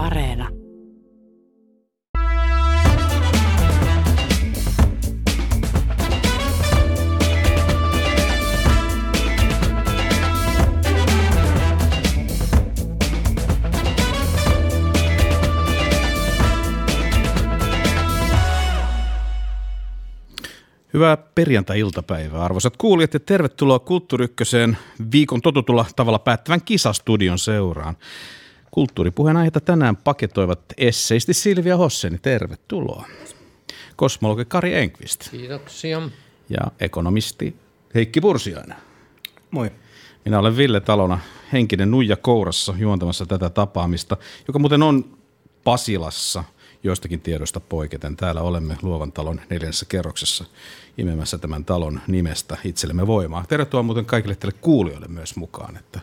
Areena. Hyvää perjantai-iltapäivää, arvoisat kuulijat, ja tervetuloa Kulttuuri Ykköseen viikon totutulla tavalla päättävän kisastudion seuraan. Kulttuuripuheen aiheita tänään paketoivat esseisti Silvia Hosseni. Tervetuloa. Kosmologi Kari Enqvist. Kiitoksia. Ja ekonomisti Heikki Pursiainen. Moi. Minä olen Ville Talona, henkinen nuija kourassa juontamassa tätä tapaamista, joka muuten on Pasilassa – joistakin tiedosta poiketen. Täällä olemme Luovan talon neljännessä kerroksessa imemässä tämän talon nimestä itsellemme voimaa. Tervetuloa muuten kaikille teille kuulijoille myös mukaan, että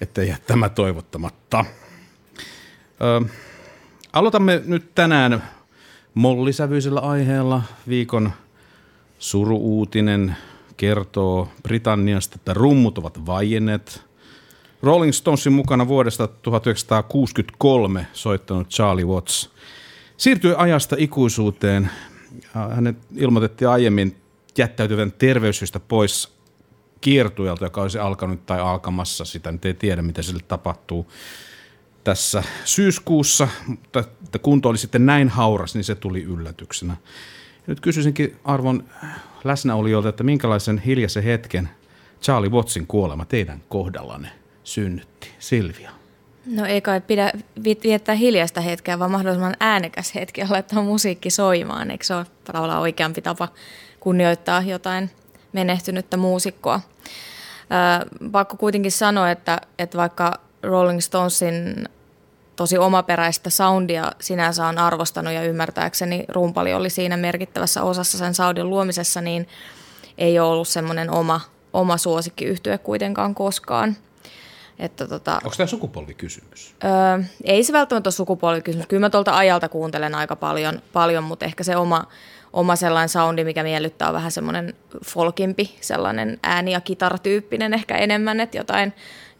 ettei jää tämä toivottamatta. Ö, aloitamme nyt tänään mollisävyisellä aiheella. Viikon suruuutinen kertoo Britanniasta, että rummut ovat vaienneet. Rolling Stonesin mukana vuodesta 1963 soittanut Charlie Watts siirtyi ajasta ikuisuuteen. Hänet ilmoitettiin aiemmin jättäytyvän terveyssyistä pois kiertueelta, joka olisi alkanut tai alkamassa. Sitä nyt ei tiedä, mitä sille tapahtuu tässä syyskuussa, mutta että kunto oli sitten näin hauras, niin se tuli yllätyksenä. Nyt kysyisinkin arvon läsnäolijoilta, että minkälaisen hiljaisen hetken Charlie Wattsin kuolema teidän kohdallanne synnytti? Silvia. No ei kai pidä viettää hiljaista hetkeä, vaan mahdollisimman äänekäs hetki ja laittaa musiikki soimaan. Eikö se ole tavallaan oikeampi tapa kunnioittaa jotain menehtynyttä muusikkoa? Öö, pakko kuitenkin sanoa, että, että vaikka Rolling Stonesin tosi omaperäistä soundia sinänsä on arvostanut ja ymmärtääkseni rumpali oli siinä merkittävässä osassa sen soundin luomisessa, niin ei ole ollut semmoinen oma, oma suosikkiyhtye kuitenkaan koskaan – että tota, Onko tämä sukupolvikysymys? Öö, ei se välttämättä ole sukupolvikysymys. Kyllä mä tuolta ajalta kuuntelen aika paljon, paljon mutta ehkä se oma, oma sellainen soundi, mikä miellyttää, on vähän semmoinen folkimpi, sellainen ääni- ja kitaratyyppinen ehkä enemmän, että jotain,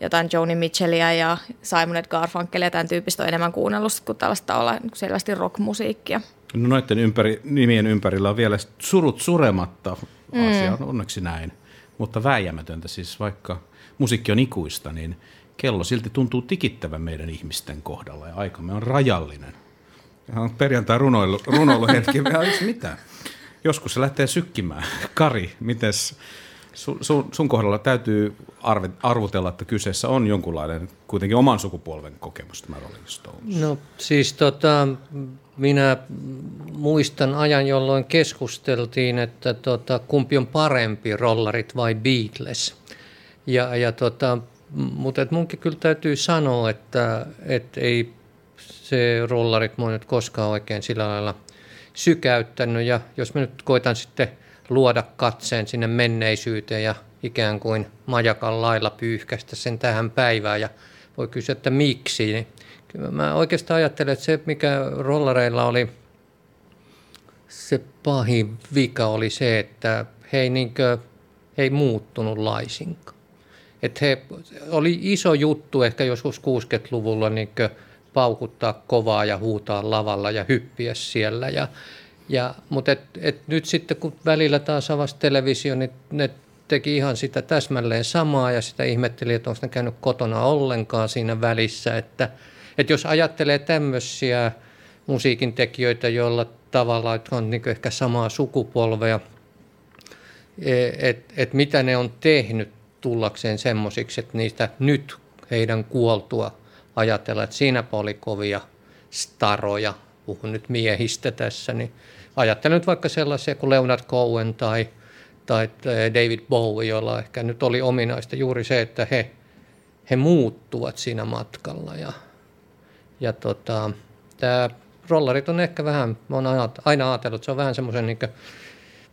jotain Joni Mitchellia ja Simon Garfunkelia tämän tyyppistä on enemmän kuunnellut kuin tällaista olla selvästi rockmusiikkia. No noiden ympäri, nimien ympärillä on vielä surut surematta asia, mm. onneksi näin. Mutta vääjäämätöntä siis, vaikka musiikki on ikuista, niin kello silti tuntuu tikittävän meidän ihmisten kohdalla ja aikamme on rajallinen. Ihan perjantai runoilu, runoiluhetki, mitä? Joskus se lähtee sykkimään. Kari, mites sun, sun, sun kohdalla täytyy arve, arvutella, että kyseessä on jonkunlainen kuitenkin oman sukupolven kokemus tämä Rolling Stones? No siis tota, minä muistan ajan, jolloin keskusteltiin, että tota, kumpi on parempi, rollarit vai Beatles – ja, ja tota, mutta et munkin kyllä täytyy sanoa, että et ei se rollarit mua nyt koskaan oikein sillä lailla sykäyttänyt. Ja jos mä nyt koitan sitten luoda katseen sinne menneisyyteen ja ikään kuin majakan lailla pyyhkästä sen tähän päivään. Ja voi kysyä, että miksi, niin kyllä mä oikeastaan ajattelen, että se mikä rollareilla oli se pahin vika oli se, että he ei, niinkö, he ei muuttunut laisinkaan. Että he, oli iso juttu ehkä joskus 60-luvulla niin paukuttaa kovaa ja huutaa lavalla ja hyppiä siellä. Ja, ja, mutta et, et nyt sitten kun välillä taas avasi televisio, niin ne teki ihan sitä täsmälleen samaa ja sitä ihmetteli, että onko ne käynyt kotona ollenkaan siinä välissä. Että, että jos ajattelee tämmöisiä musiikin tekijöitä, joilla tavalla että on niin ehkä samaa sukupolvea, että et, mitä ne on tehnyt tullakseen semmoisiksi, että niistä nyt heidän kuoltua ajatella, että siinä oli kovia staroja, puhun nyt miehistä tässä, niin ajattelen nyt vaikka sellaisia kuin Leonard Cohen tai, tai David Bowie, joilla ehkä nyt oli ominaista juuri se, että he, he muuttuvat siinä matkalla. Ja, ja tota, tämä rollarit on ehkä vähän, mä oon aina ajatellut, että se on vähän semmoisen niin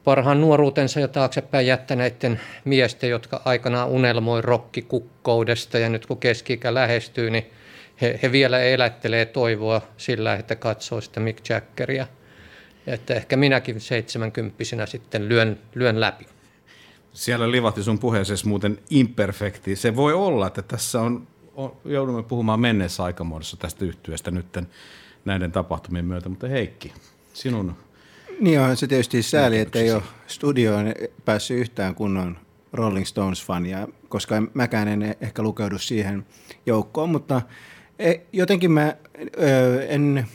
parhaan nuoruutensa jo taaksepäin jättäneiden miesten, jotka aikanaan unelmoi rokkikukkoudesta ja nyt kun keski lähestyy, niin he, he vielä elättelee toivoa sillä, että katsoo sitä Mick Jaggeria. Että ehkä minäkin seitsemänkymppisenä sitten lyön, lyön läpi. Siellä livahti sun puheeseen muuten imperfekti. Se voi olla, että tässä on joudumme puhumaan menneessä aikamuodossa tästä yhtyeestä nytten näiden tapahtumien myötä, mutta Heikki, sinun Niin on se tietysti sääli, että ei ole studioon päässyt yhtään kunnon Rolling Stones-fania, koska mäkään en ehkä lukeudu siihen joukkoon, mutta e, jotenkin mä en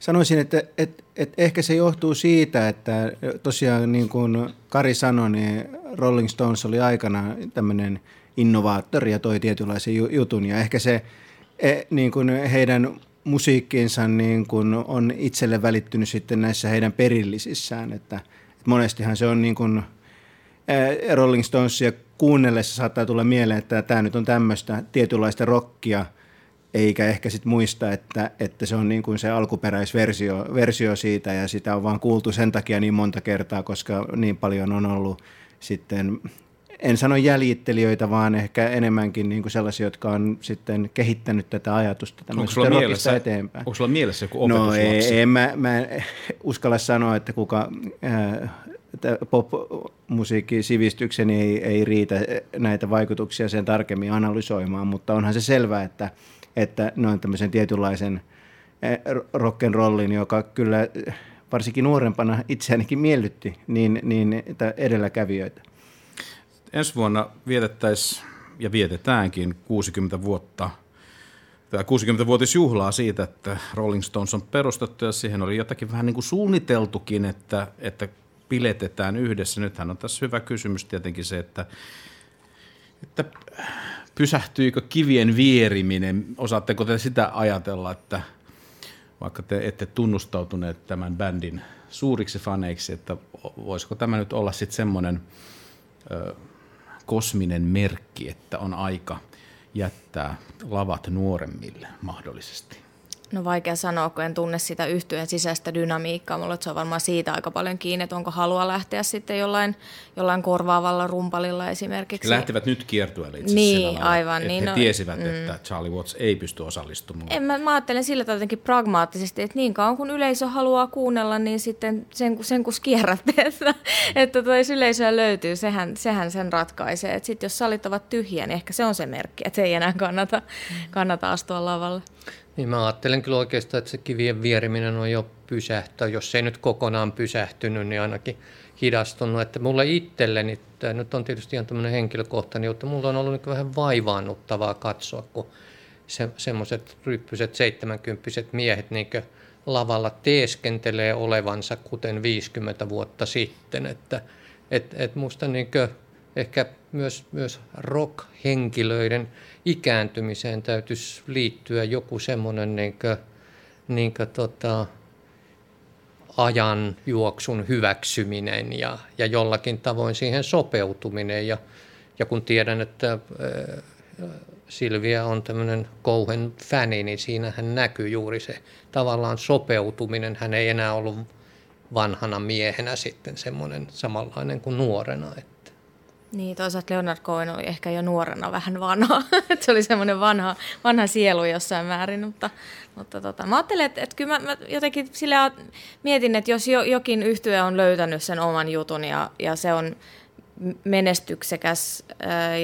sanoisin, että, että, että ehkä se johtuu siitä, että tosiaan niin kuin Kari sanoi, niin Rolling Stones oli aikana tämmöinen innovaattori ja toi tietynlaisen jutun. Ja ehkä se e, niin kuin heidän musiikkiinsa niin kuin on itselle välittynyt sitten näissä heidän perillisissään, että, että monestihan se on niin kuin Rolling Stonesia kuunnellessa saattaa tulla mieleen, että tämä nyt on tämmöistä tietynlaista rockia, eikä ehkä sitten muista, että, että se on niin kuin se alkuperäisversio versio siitä ja sitä on vaan kuultu sen takia niin monta kertaa, koska niin paljon on ollut sitten en sano jäljittelijöitä, vaan ehkä enemmänkin niin kuin sellaisia, jotka on sitten kehittänyt tätä ajatusta tämmöisestä mielessä, eteenpäin. Onko sulla mielessä joku No ei, en, mä, mä en uskalla sanoa, että kuka äh, pop-musiikki sivistykseni ei, ei riitä näitä vaikutuksia sen tarkemmin analysoimaan, mutta onhan se selvää, että, että ne on tämmöisen tietynlaisen äh, rock'n'rollin, joka kyllä varsinkin nuorempana itseänikin miellytti, niin, niin edelläkävijöitä ensi vuonna vietettäisiin ja vietetäänkin 60 vuotta tämä 60-vuotisjuhlaa siitä, että Rolling Stones on perustettu ja siihen oli jotakin vähän niin kuin suunniteltukin, että, että piletetään yhdessä. Nythän on tässä hyvä kysymys tietenkin se, että, että pysähtyykö kivien vieriminen? Osaatteko te sitä ajatella, että vaikka te ette tunnustautuneet tämän bändin suuriksi faneiksi, että voisiko tämä nyt olla sitten semmoinen kosminen merkki, että on aika jättää lavat nuoremmille mahdollisesti? No vaikea sanoa, kun en tunne sitä yhtyeen sisäistä dynamiikkaa. Mulla se on varmaan siitä aika paljon kiinni, että onko halua lähteä sitten jollain, jollain korvaavalla rumpalilla esimerkiksi. He lähtevät nyt kiertueelle itse Niin, aivan. Että niin, he no, tiesivät, mm. että Charlie Watts ei pysty osallistumaan. En, mä, mä ajattelen sillä tavalla jotenkin pragmaattisesti, että niin kauan kun yleisö haluaa kuunnella, niin sitten sen, sen kun kierrätte, että, että toi yleisöä löytyy, sehän, sehän sen ratkaisee. Sitten jos salit ovat tyhjiä, niin ehkä se on se merkki, että ei enää kannata, kannata astua lavalle. Niin mä ajattelen kyllä oikeastaan, että se kivien vieriminen on jo pysähtynyt. Jos ei nyt kokonaan pysähtynyt, niin ainakin hidastunut. Että mulle itselleni, tämä nyt on tietysti ihan tämmöinen henkilökohtainen juttu, mulla on ollut niin vähän vaivaannuttavaa katsoa, kun se, semmoiset ryppyset 70 miehet niin lavalla teeskentelee olevansa kuten 50 vuotta sitten. Että et, et musta niin ehkä myös, myös rock-henkilöiden ikääntymiseen täytyisi liittyä joku semmoinen niin kuin, niin kuin tota, ajan juoksun hyväksyminen ja, ja jollakin tavoin siihen sopeutuminen. Ja, ja kun tiedän, että äh, Silvia on tämmöinen Kouhen fäni, niin siinähän näkyy juuri se tavallaan sopeutuminen. Hän ei enää ollut vanhana miehenä sitten semmoinen samanlainen kuin nuorena. Että niin, toisaalta Leonard Cohen oli ehkä jo nuorena vähän vanha. se oli semmoinen vanha, vanha sielu jossain määrin, mutta, mutta tota, mä ajattelen, että, että kyllä mä, mä jotenkin sillä mietin, että jos jo, jokin yhtye on löytänyt sen oman jutun ja, ja se on menestyksekäs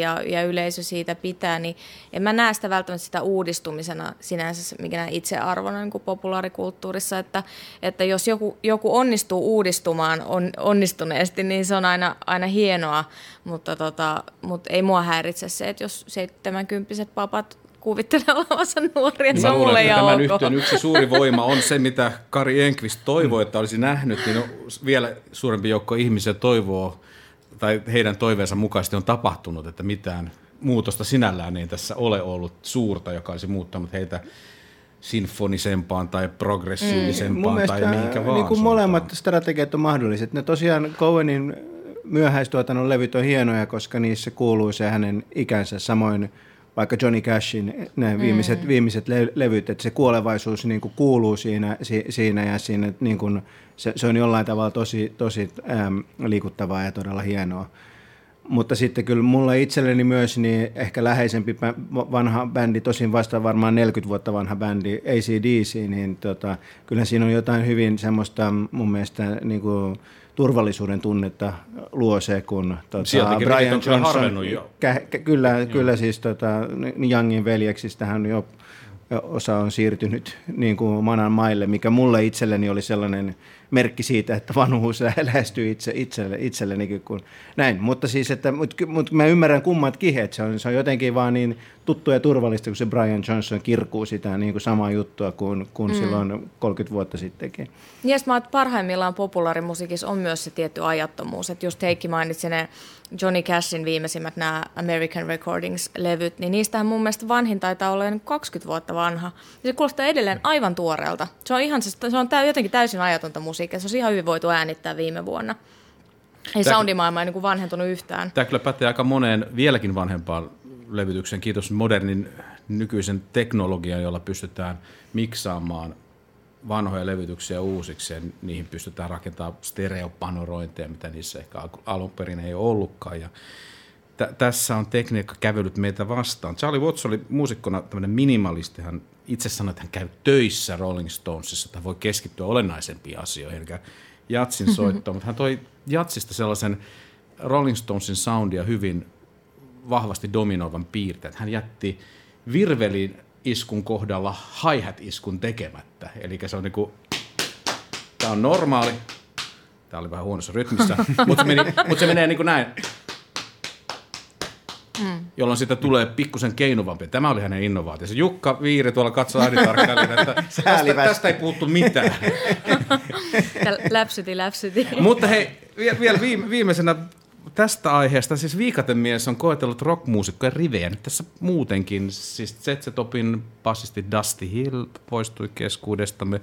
ja, ja yleisö siitä pitää, niin en mä näe sitä välttämättä sitä uudistumisena sinänsä, mikä itse arvona niin kuin populaarikulttuurissa, että, että jos joku, joku onnistuu uudistumaan on, onnistuneesti, niin se on aina, aina hienoa, mutta, tota, mutta ei mua häiritse se, että jos 70 papat kuvittelee olevansa nuoria, se on mulle ja Tämän yhtiön yksi suuri voima on se, mitä Kari Enqvist toivoi, että olisi nähnyt, niin vielä suurempi joukko ihmisiä toivoo tai heidän toiveensa mukaisesti on tapahtunut, että mitään muutosta sinällään ei tässä ole ollut suurta, joka olisi muuttanut heitä sinfonisempaan tai progressiivisempaan mm, tai mihinkä vaan. Niin kuin molemmat strategiat on mahdolliset. Ne tosiaan Cowenin myöhäistuotannon levyt on hienoja, koska niissä kuuluu se hänen ikänsä. Samoin vaikka Johnny Cashin ne viimeiset, mm. viimeiset le- levyt, että se kuolevaisuus niin kuin kuuluu siinä, si- siinä ja siinä, niin kuin, se, se on jollain tavalla tosi, tosi äm, liikuttavaa ja todella hienoa. mutta sitten kyllä mulla itselleni myös niin ehkä läheisempi vanha bändi, tosin vasta varmaan 40 vuotta vanha bändi, ACDC, niin tota, kyllä siinä on jotain hyvin semmoista mun mielestä niin kuin, turvallisuuden tunnetta luo se, kun tota, Brian Johnson, jo. Kä, kyllä, kyllä siis tota, Youngin veljeksistähän jo osa on siirtynyt niin kuin manan maille, mikä mulle itselleni oli sellainen merkki siitä, että vanhuus lähestyy itse, itselle, itsellenikin kuin näin. Mutta siis, että, mutta, mutta mä ymmärrän kummatkin, että se on, se on jotenkin vaan niin tuttu ja turvallista, kun se Brian Johnson kirkuu sitä niin kuin samaa juttua kuin, kuin mm. silloin 30 vuotta sittenkin. Niin, mä parhaimmillaan populaarimusiikissa on myös se tietty ajattomuus, että just Heikki mainitsi ne Johnny Cashin viimeisimmät nämä American Recordings-levyt, niin niistähän mun mielestä vanhin taitaa olla 20 vuotta vanha. Ja se kuulostaa edelleen aivan tuoreelta. Se on, ihan, se on jotenkin täysin ajatonta musiikkia. Se on ihan hyvin voitu äänittää viime vuonna. Ei tämä, soundimaailma ei niin vanhentunut yhtään. Tämä kyllä pätee aika moneen vieläkin vanhempaan levytykseen. Kiitos modernin nykyisen teknologian, jolla pystytään miksaamaan vanhoja levytyksiä uusiksi ja niihin pystytään rakentamaan stereopanorointeja, mitä niissä ehkä alun perin ei ollutkaan. Ja t- tässä on tekniikka kävellyt meitä vastaan. Charlie Watts oli muusikkona tämmöinen minimalisti. Hän itse sanoi, että hän käy töissä Rolling Stonesissa, että voi keskittyä olennaisempiin asioihin, eli jatsin soittoon, mutta hän toi jatsista sellaisen Rolling Stonesin soundia hyvin vahvasti dominoivan piirteen. Hän jätti virvelin iskun kohdalla hi iskun tekemättä. Eli se on niinku, tämä on normaali, tämä oli vähän huonossa rytmissä, mutta se, mut se menee niinku näin. Mm. jolloin siitä tulee pikkusen keinuvampi. Tämä oli hänen innovaationsa. Jukka Viiri tuolla katsoo äänitarkkailijan, että tästä, tästä ei puuttu mitään. läpsyti, läpsyti. Mutta hei, vielä viimeisenä tästä aiheesta, siis Viikatemies on koetellut rockmuusikkojen rivejä nyt tässä muutenkin. Siis Zetsetopin bassisti Dusty Hill poistui keskuudestamme.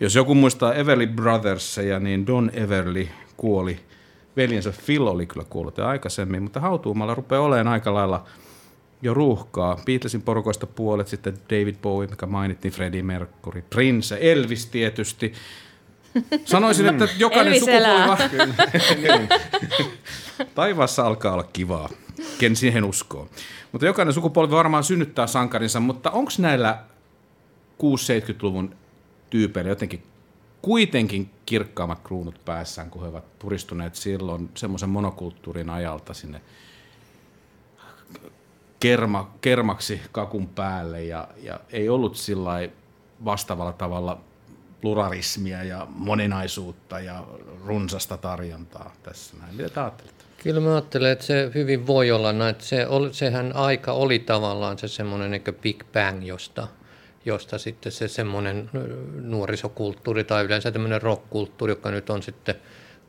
Jos joku muistaa Everly Brothersia, niin Don Everly kuoli. Veljensä Phil oli kyllä kuollut jo aikaisemmin, mutta hautuumalla rupeaa olemaan aika lailla jo ruuhkaa. Beatlesin porukoista puolet, sitten David Bowie, mikä mainittiin, Freddie Mercury, Prince, Elvis tietysti. Sanoisin, että jokainen sukupolvi... Taivaassa alkaa olla kivaa, ken siihen uskoo. Mutta jokainen sukupolvi varmaan synnyttää sankarinsa, mutta onko näillä 6-70-luvun tyypeillä jotenkin kuitenkin kirkkaammat kruunut päässään, kun he ovat puristuneet silloin semmoisen monokulttuurin ajalta sinne kerma, kermaksi kakun päälle ja, ja ei ollut sillä vastaavalla tavalla pluralismia ja moninaisuutta ja runsasta tarjontaa tässä näin. Mitä ajattelet? Kyllä mä ajattelen, että se hyvin voi olla näin. Se sehän aika oli tavallaan se semmoinen niin Big Bang, josta, josta sitten se semmoinen nuorisokulttuuri tai yleensä tämmöinen rockkulttuuri, joka nyt on sitten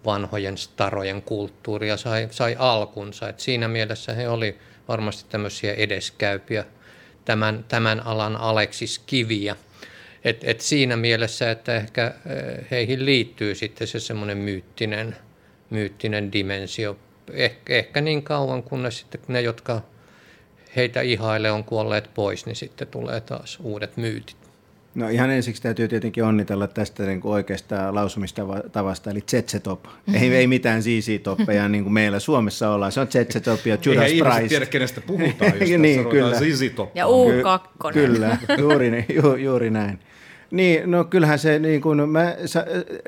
vanhojen starojen kulttuuria, sai, sai alkunsa. Et siinä mielessä he oli varmasti tämmöisiä edeskäypiä tämän, tämän alan Aleksis Kiviä – et, et siinä mielessä, että ehkä eh, heihin liittyy sitten se semmoinen myyttinen, myyttinen dimensio. Eh, ehkä niin kauan, kunnes sitten ne, jotka heitä ihaile on kuolleet pois, niin sitten tulee taas uudet myytit. No ihan ensiksi täytyy tietenkin onnitella tästä niin kuin oikeasta lausumista tavasta, eli Zetsetop. Mm-hmm. Ei, ei mitään ZZ-toppeja niin kuin meillä Suomessa ollaan. Se on Zetsetop ja Judas Eihän Price. Eihän tiedä, kenestä puhutaan, jos niin, kyllä. Ja U2. Ky- kyllä, juuri, ju, juuri näin. Niin, no kyllähän se, niin kuin, mä, sä,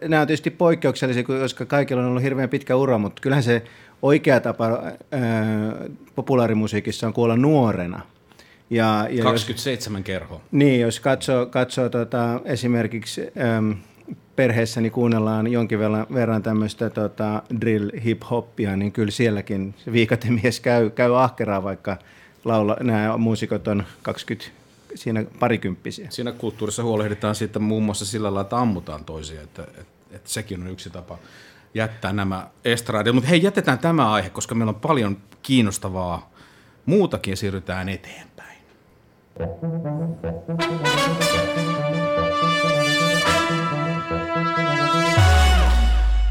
nämä on tietysti poikkeuksellisia, koska kaikilla on ollut hirveän pitkä ura, mutta kyllähän se oikea tapa ää, populaarimusiikissa on kuolla nuorena. Ja, ja 27 jos, kerho. Niin, jos katsoo, katsoo tota, esimerkiksi äm, perheessäni kuunnellaan jonkin verran, verran tämmöistä tota, drill hip-hoppia, niin kyllä sielläkin se viikatemies käy, käy ahkeraa, vaikka laula, nämä muusikot on 20 siinä parikymppisiä. Siinä kulttuurissa huolehditaan siitä muun muassa sillä lailla, että ammutaan toisia, että, että, että sekin on yksi tapa jättää nämä estradit. Mutta hei, jätetään tämä aihe, koska meillä on paljon kiinnostavaa muutakin ja siirrytään eteenpäin.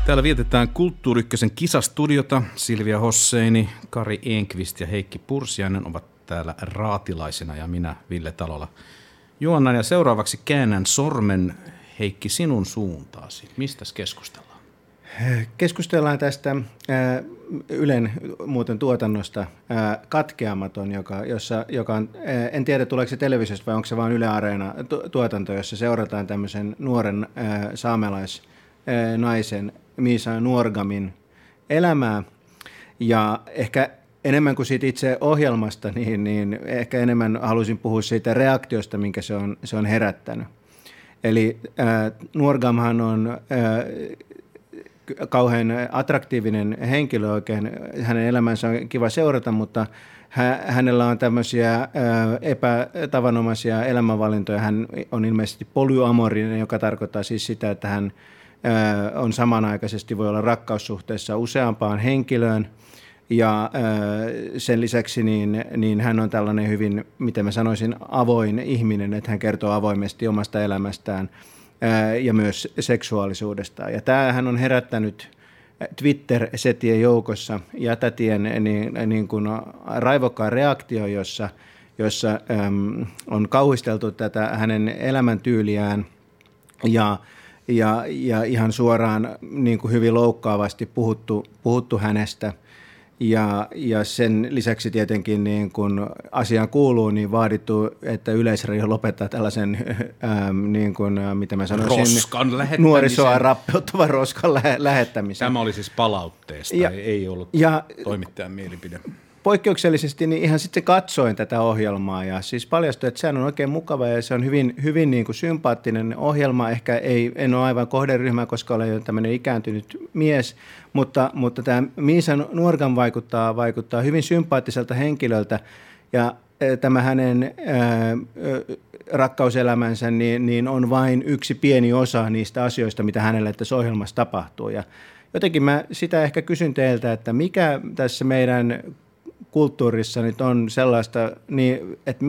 Täällä vietetään Kulttuurykkösen kisastudiota. Silvia Hosseini, Kari Enqvist ja Heikki Pursiainen ovat täällä raatilaisina ja minä Ville Talola juonnan. Ja seuraavaksi käännän sormen Heikki sinun suuntaasi. Mistä keskustellaan? Keskustellaan tästä ää, Ylen muuten tuotannosta ää, Katkeamaton, joka, jossa, joka on, ää, en tiedä tuleeko se televisiosta vai onko se vain Yle Areena tu- tuotanto, jossa seurataan tämmöisen nuoren saamelaisnaisen Miisa Nuorgamin elämää. Ja ehkä enemmän kuin siitä itse ohjelmasta, niin, niin ehkä enemmän haluaisin puhua siitä reaktiosta, minkä se on, se on herättänyt. Eli äh, Nuorgamhan on äh, kauhean attraktiivinen henkilö oikein. Hänen elämänsä on kiva seurata, mutta hänellä on tämmöisiä epätavanomaisia elämänvalintoja. Hän on ilmeisesti polyamorinen, joka tarkoittaa siis sitä, että hän on samanaikaisesti voi olla rakkaussuhteessa useampaan henkilöön. Ja sen lisäksi niin, niin hän on tällainen hyvin, miten mä sanoisin, avoin ihminen, että hän kertoo avoimesti omasta elämästään – ja myös seksuaalisuudesta. Ja tämähän on herättänyt Twitter-setien joukossa jätätien niin, niin kuin raivokkaan reaktio, jossa, jossa äm, on kauhisteltu tätä hänen elämäntyyliään ja, ja, ja ihan suoraan niin kuin hyvin loukkaavasti puhuttu, puhuttu hänestä – ja, ja sen lisäksi tietenkin niin kun asiaan kuuluu, niin vaadittu, että Yleisradio lopettaa tällaisen, ähm, niin kuin, äh, mitä mä sanoisin, roskan nuorisoa rappeuttavan roskan lä- lähettämisen. Tämä oli siis palautteesta, ja, ei ollut ja, toimittajan mielipide poikkeuksellisesti niin ihan sitten katsoin tätä ohjelmaa ja siis paljastui, että sehän on oikein mukava ja se on hyvin, hyvin niin kuin sympaattinen ohjelma. Ehkä ei, en ole aivan kohderyhmä, koska olen jo tämmöinen ikääntynyt mies, mutta, mutta tämä Miisa Nuorgan vaikuttaa, vaikuttaa hyvin sympaattiselta henkilöltä ja e, tämä hänen ää, rakkauselämänsä niin, niin on vain yksi pieni osa niistä asioista, mitä hänelle tässä ohjelmassa tapahtuu. Ja jotenkin mä sitä ehkä kysyn teiltä, että mikä tässä meidän kulttuurissa nyt on sellaista, niin, että,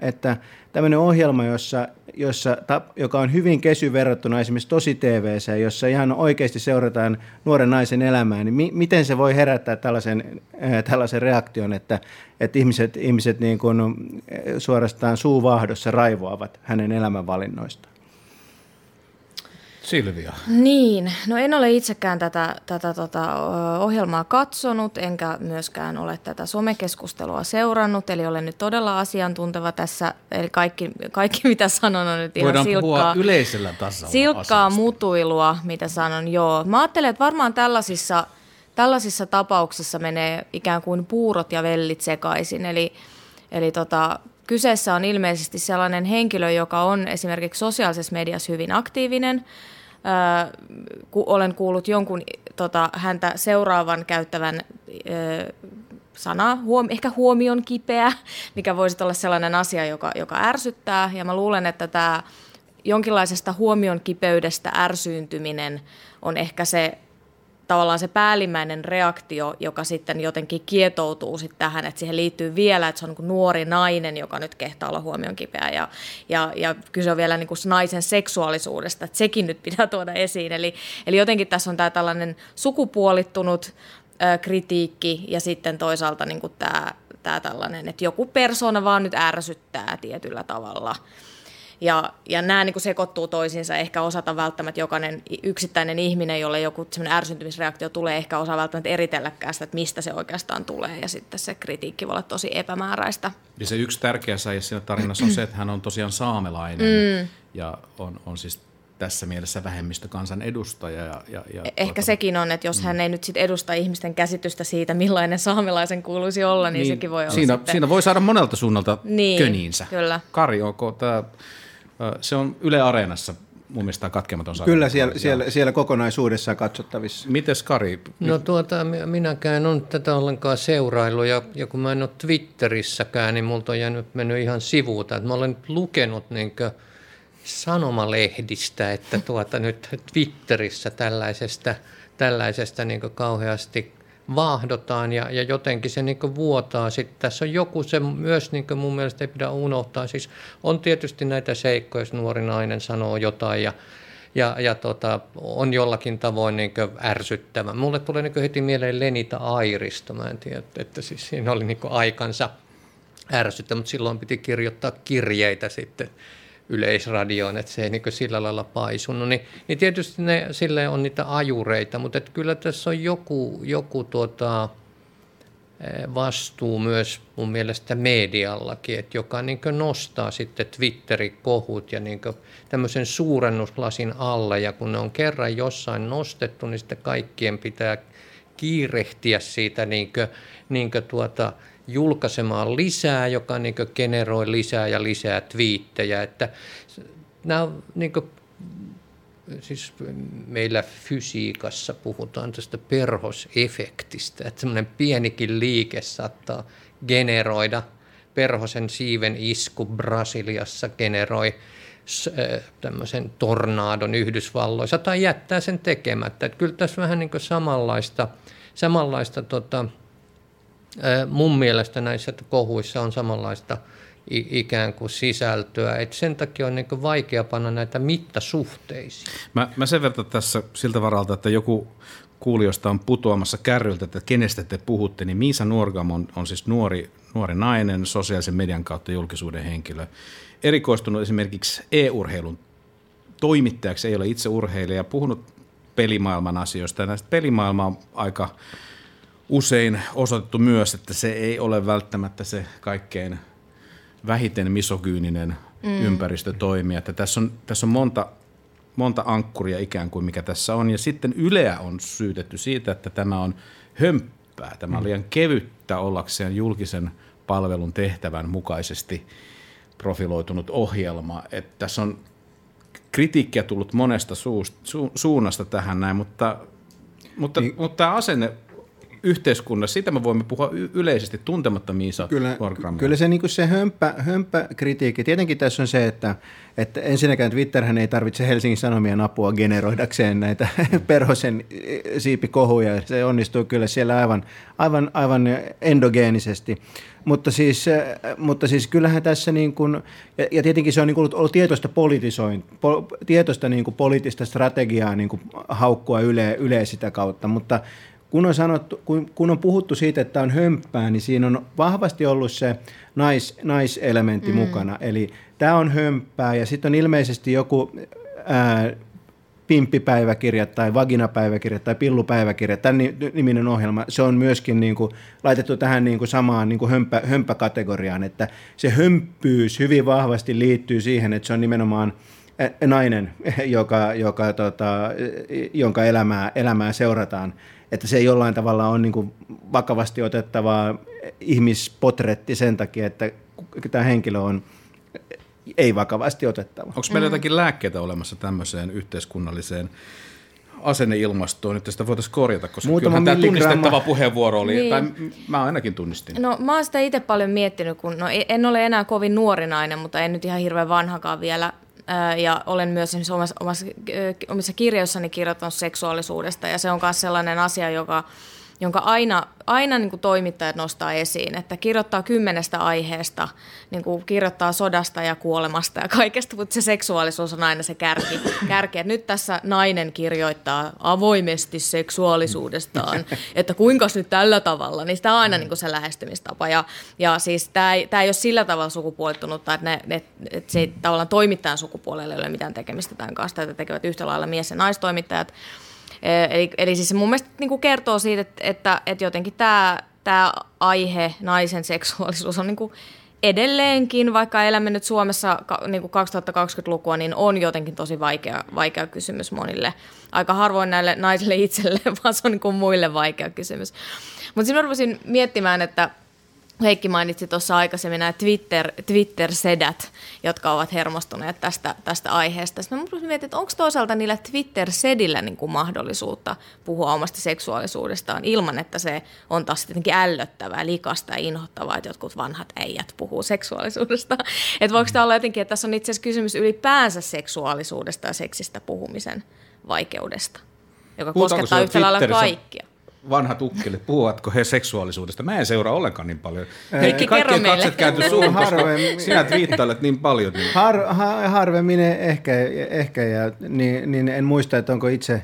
että tämmöinen ohjelma, jossa, jossa, joka on hyvin kesy verrattuna esimerkiksi tosi tv jossa ihan oikeasti seurataan nuoren naisen elämää, niin mi, miten se voi herättää tällaisen, tällaisen reaktion, että, että ihmiset, ihmiset niin kuin suorastaan suuvahdossa raivoavat hänen elämänvalinnoistaan? Silvia. Niin, no en ole itsekään tätä, tätä tota, ohjelmaa katsonut, enkä myöskään ole tätä somekeskustelua seurannut, eli olen nyt todella asiantunteva tässä, eli kaikki, kaikki mitä sanon on nyt ihan Voidaan silkkaa. puhua yleisellä tasolla Silkkaa asiasta. mutuilua, mitä sanon, joo. Mä ajattelen, että varmaan tällaisissa, tällaisissa tapauksissa menee ikään kuin puurot ja vellit sekaisin, eli, eli tota, kyseessä on ilmeisesti sellainen henkilö, joka on esimerkiksi sosiaalisessa mediassa hyvin aktiivinen, ku, olen kuullut jonkun tota, häntä seuraavan käyttävän ö, sana, huom, ehkä huomion kipeä, mikä voisi olla sellainen asia, joka, joka ärsyttää. Ja mä luulen, että tämä jonkinlaisesta huomion kipeydestä ärsyyntyminen on ehkä se tavallaan se päällimmäinen reaktio, joka sitten jotenkin kietoutuu sitten tähän, että siihen liittyy vielä, että se on niin nuori nainen, joka nyt kehtaa olla huomion kipeä ja, ja, ja kyse on vielä niin kuin naisen seksuaalisuudesta, että sekin nyt pitää tuoda esiin. Eli, eli jotenkin tässä on tämä tällainen sukupuolittunut ö, kritiikki ja sitten toisaalta niin kuin tämä, tämä tällainen, että joku persona vaan nyt ärsyttää tietyllä tavalla – ja, ja nämä niin kuin sekoittuu toisiinsa. Ehkä osata välttämättä jokainen yksittäinen ihminen, jolle joku ärsyyntymisreaktio tulee, ehkä osaa välttämättä eritelläkään sitä, että mistä se oikeastaan tulee. Ja sitten se kritiikki voi olla tosi epämääräistä. Ja se yksi tärkeä säie siinä tarinassa on se, että hän on tosiaan saamelainen mm. ja on, on siis tässä mielessä vähemmistökansan edustaja. Ja, ja, ja e-, Ehkä tuota, sekin on, että jos mm. hän ei nyt sit edusta ihmisten käsitystä siitä, millainen saamelaisen kuuluisi olla, niin, niin sekin voi olla siinä, sitten... siinä voi saada monelta suunnalta niin, köniinsä. Kyllä. Kari, onko tämä se on Yle Areenassa mun mielestä katkematon sarja. Kyllä, siellä, siellä, siellä kokonaisuudessaan katsottavissa. Mites Kari? No tuota, minäkään on tätä ollenkaan seurailu ja, ja kun mä en ole Twitterissäkään, niin multa on jäänyt mennyt ihan sivuuta. Että mä olen lukenut niin sanomalehdistä, että tuota nyt Twitterissä tällaisesta, tällaisesta niin kauheasti vaahdotaan ja, ja jotenkin se niin vuotaa. Sitten tässä on joku se myös niin mun mielestä ei pidä unohtaa. Siis on tietysti näitä seikkoja, jos nuori nainen sanoo jotain ja, ja, ja tota, on jollakin tavoin niin ärsyttävä. Mulle tulee niin heti mieleen Lenita Airisto. Mä en tiedä, että, siis siinä oli niin aikansa ärsyttä, mutta silloin piti kirjoittaa kirjeitä sitten yleisradioon, että se ei niin sillä lailla paisunut. Niin, niin tietysti ne, sille on niitä ajureita, mutta että kyllä tässä on joku, joku tuota, eh, vastuu myös mun mielestä mediallakin, että joka niin nostaa sitten Twitterin kohut ja niin tämmöisen suurennuslasin alle ja kun ne on kerran jossain nostettu, niin sitten kaikkien pitää kiirehtiä siitä niin kuin, niin tuota, julkaisemaan lisää, joka niin generoi lisää ja lisää twiittejä. Että nämä niin kuin, siis meillä fysiikassa puhutaan tästä perhosefektistä, että semmoinen pienikin liike saattaa generoida perhosen siiven isku Brasiliassa generoi tämmöisen tornaadon Yhdysvalloissa tai jättää sen tekemättä. Että kyllä tässä vähän niin samanlaista, samanlaista tota, mun mielestä näissä kohuissa on samanlaista ikään kuin sisältöä. Et sen takia on niin vaikea panna näitä mittasuhteisiin. Mä, mä sen verran tässä siltä varalta, että joku kuulijoista on putoamassa kärryltä, että kenestä te puhutte, niin Miisa Nuorgam on, on siis nuori, nuori nainen, sosiaalisen median kautta julkisuuden henkilö. Erikoistunut esimerkiksi e-urheilun toimittajaksi, ei ole itse urheilija, puhunut pelimaailman asioista. Ja näistä pelimaailma on aika usein osoitettu myös, että se ei ole välttämättä se kaikkein vähiten misogyyninen mm. ympäristö toimia. Että tässä on, tässä on monta, monta ankkuria ikään kuin, mikä tässä on. Ja sitten Yleä on syytetty siitä, että tämä on hömppää. Tämä on mm. liian kevyttä ollakseen julkisen palvelun tehtävän mukaisesti profiloitunut ohjelma. Että tässä on kritiikkiä tullut monesta suust, su, suunnasta tähän näin, mutta, mutta, niin. mutta tämä asenne yhteiskunnassa, sitä me voimme puhua yleisesti tuntematta Miisa Kyllä, kyllä se, niin se hömpä, hömpä kritiikki, tietenkin tässä on se, että, että ensinnäkään Twitterhän ei tarvitse Helsingin Sanomien apua generoidakseen näitä mm. perhosen eh, siipikohuja, se onnistuu kyllä siellä aivan, aivan, aivan endogeenisesti. Mutta siis, eh, mutta siis kyllähän tässä, niin kuin, ja tietenkin se on niin kuin ollut tietoista politisoin, po, tietoista niin kuin poliittista strategiaa niin kuin haukkua yle, yle sitä kautta, mutta kun on, sanottu, kun, kun on puhuttu siitä, että on hömppää, niin siinä on vahvasti ollut se nais, naiselementti mm. mukana. Eli tämä on hömppää ja sitten on ilmeisesti joku ää, pimppipäiväkirja tai vaginapäiväkirja tai pillupäiväkirja, tämän niminen ohjelma, se on myöskin niin kuin laitettu tähän niin kuin samaan niin kuin hömpä, hömppäkategoriaan, että se hömppyys hyvin vahvasti liittyy siihen, että se on nimenomaan nainen, joka, joka, tota, jonka elämää, elämää seurataan että se jollain tavalla on niin kuin vakavasti otettava ihmispotretti sen takia, että tämä henkilö on ei vakavasti otettava. Onko meillä mm. jotakin lääkkeitä olemassa tämmöiseen yhteiskunnalliseen asenneilmastoon, että sitä voitaisiin korjata, koska Muutama kyllähän tämä tunnistettava puheenvuoro oli, niin. tai mä ainakin tunnistin. No mä oon sitä itse paljon miettinyt, kun no, en ole enää kovin nuori nainen, mutta en nyt ihan hirveän vanhakaan vielä, ja olen myös omassa, omassa, omissa kirjoissani kirjoittanut seksuaalisuudesta ja se on myös sellainen asia, joka jonka aina, aina niin kuin toimittajat nostaa esiin, että kirjoittaa kymmenestä aiheesta, niin kuin kirjoittaa sodasta ja kuolemasta ja kaikesta, mutta se seksuaalisuus on aina se kärki. kärki. Että nyt tässä nainen kirjoittaa avoimesti seksuaalisuudestaan, että kuinka nyt tällä tavalla, niin sitä on aina niin kuin se lähestymistapa. Ja, ja siis tämä ei, tämä ei ole sillä tavalla sukupuolittunutta, että, ne, ne, että se ei tavallaan toimittajan sukupuolelle ei ole mitään tekemistä tämän kanssa, että tekevät yhtä lailla mies- ja naistoimittajat. Eli, eli siis mun mielestä niin kuin kertoo siitä, että, että, että jotenkin tämä, tämä aihe, naisen seksuaalisuus on niin kuin edelleenkin, vaikka elämme nyt Suomessa niin kuin 2020-lukua, niin on jotenkin tosi vaikea, vaikea kysymys monille. Aika harvoin näille naisille itselleen, vaan se on niin kuin muille vaikea kysymys. Mutta sitten mä rupesin miettimään, että Heikki mainitsi tuossa aikaisemmin nämä Twitter, Twitter-sedät, jotka ovat hermostuneet tästä, tästä aiheesta. Sitten mä mietin, että onko toisaalta niillä Twitter-sedillä niin kuin mahdollisuutta puhua omasta seksuaalisuudestaan ilman, että se on taas jotenkin ällöttävää, likasta ja inhottavaa, että jotkut vanhat äijät puhuu seksuaalisuudesta. Että voiko tämä olla jotenkin, että tässä on itse asiassa kysymys ylipäänsä seksuaalisuudesta ja seksistä puhumisen vaikeudesta, joka Puhutaanko koskettaa yhtä lailla kaikkia vanhat ukkelit, puhuvatko he seksuaalisuudesta? Mä en seuraa ollenkaan niin paljon. Heikki, kerro meille. katset käänty suun, harvemmin. sinä twiittailet niin paljon. Niin. Har, ha, harvemmin ehkä, ehkä ja niin, niin en muista, että onko itse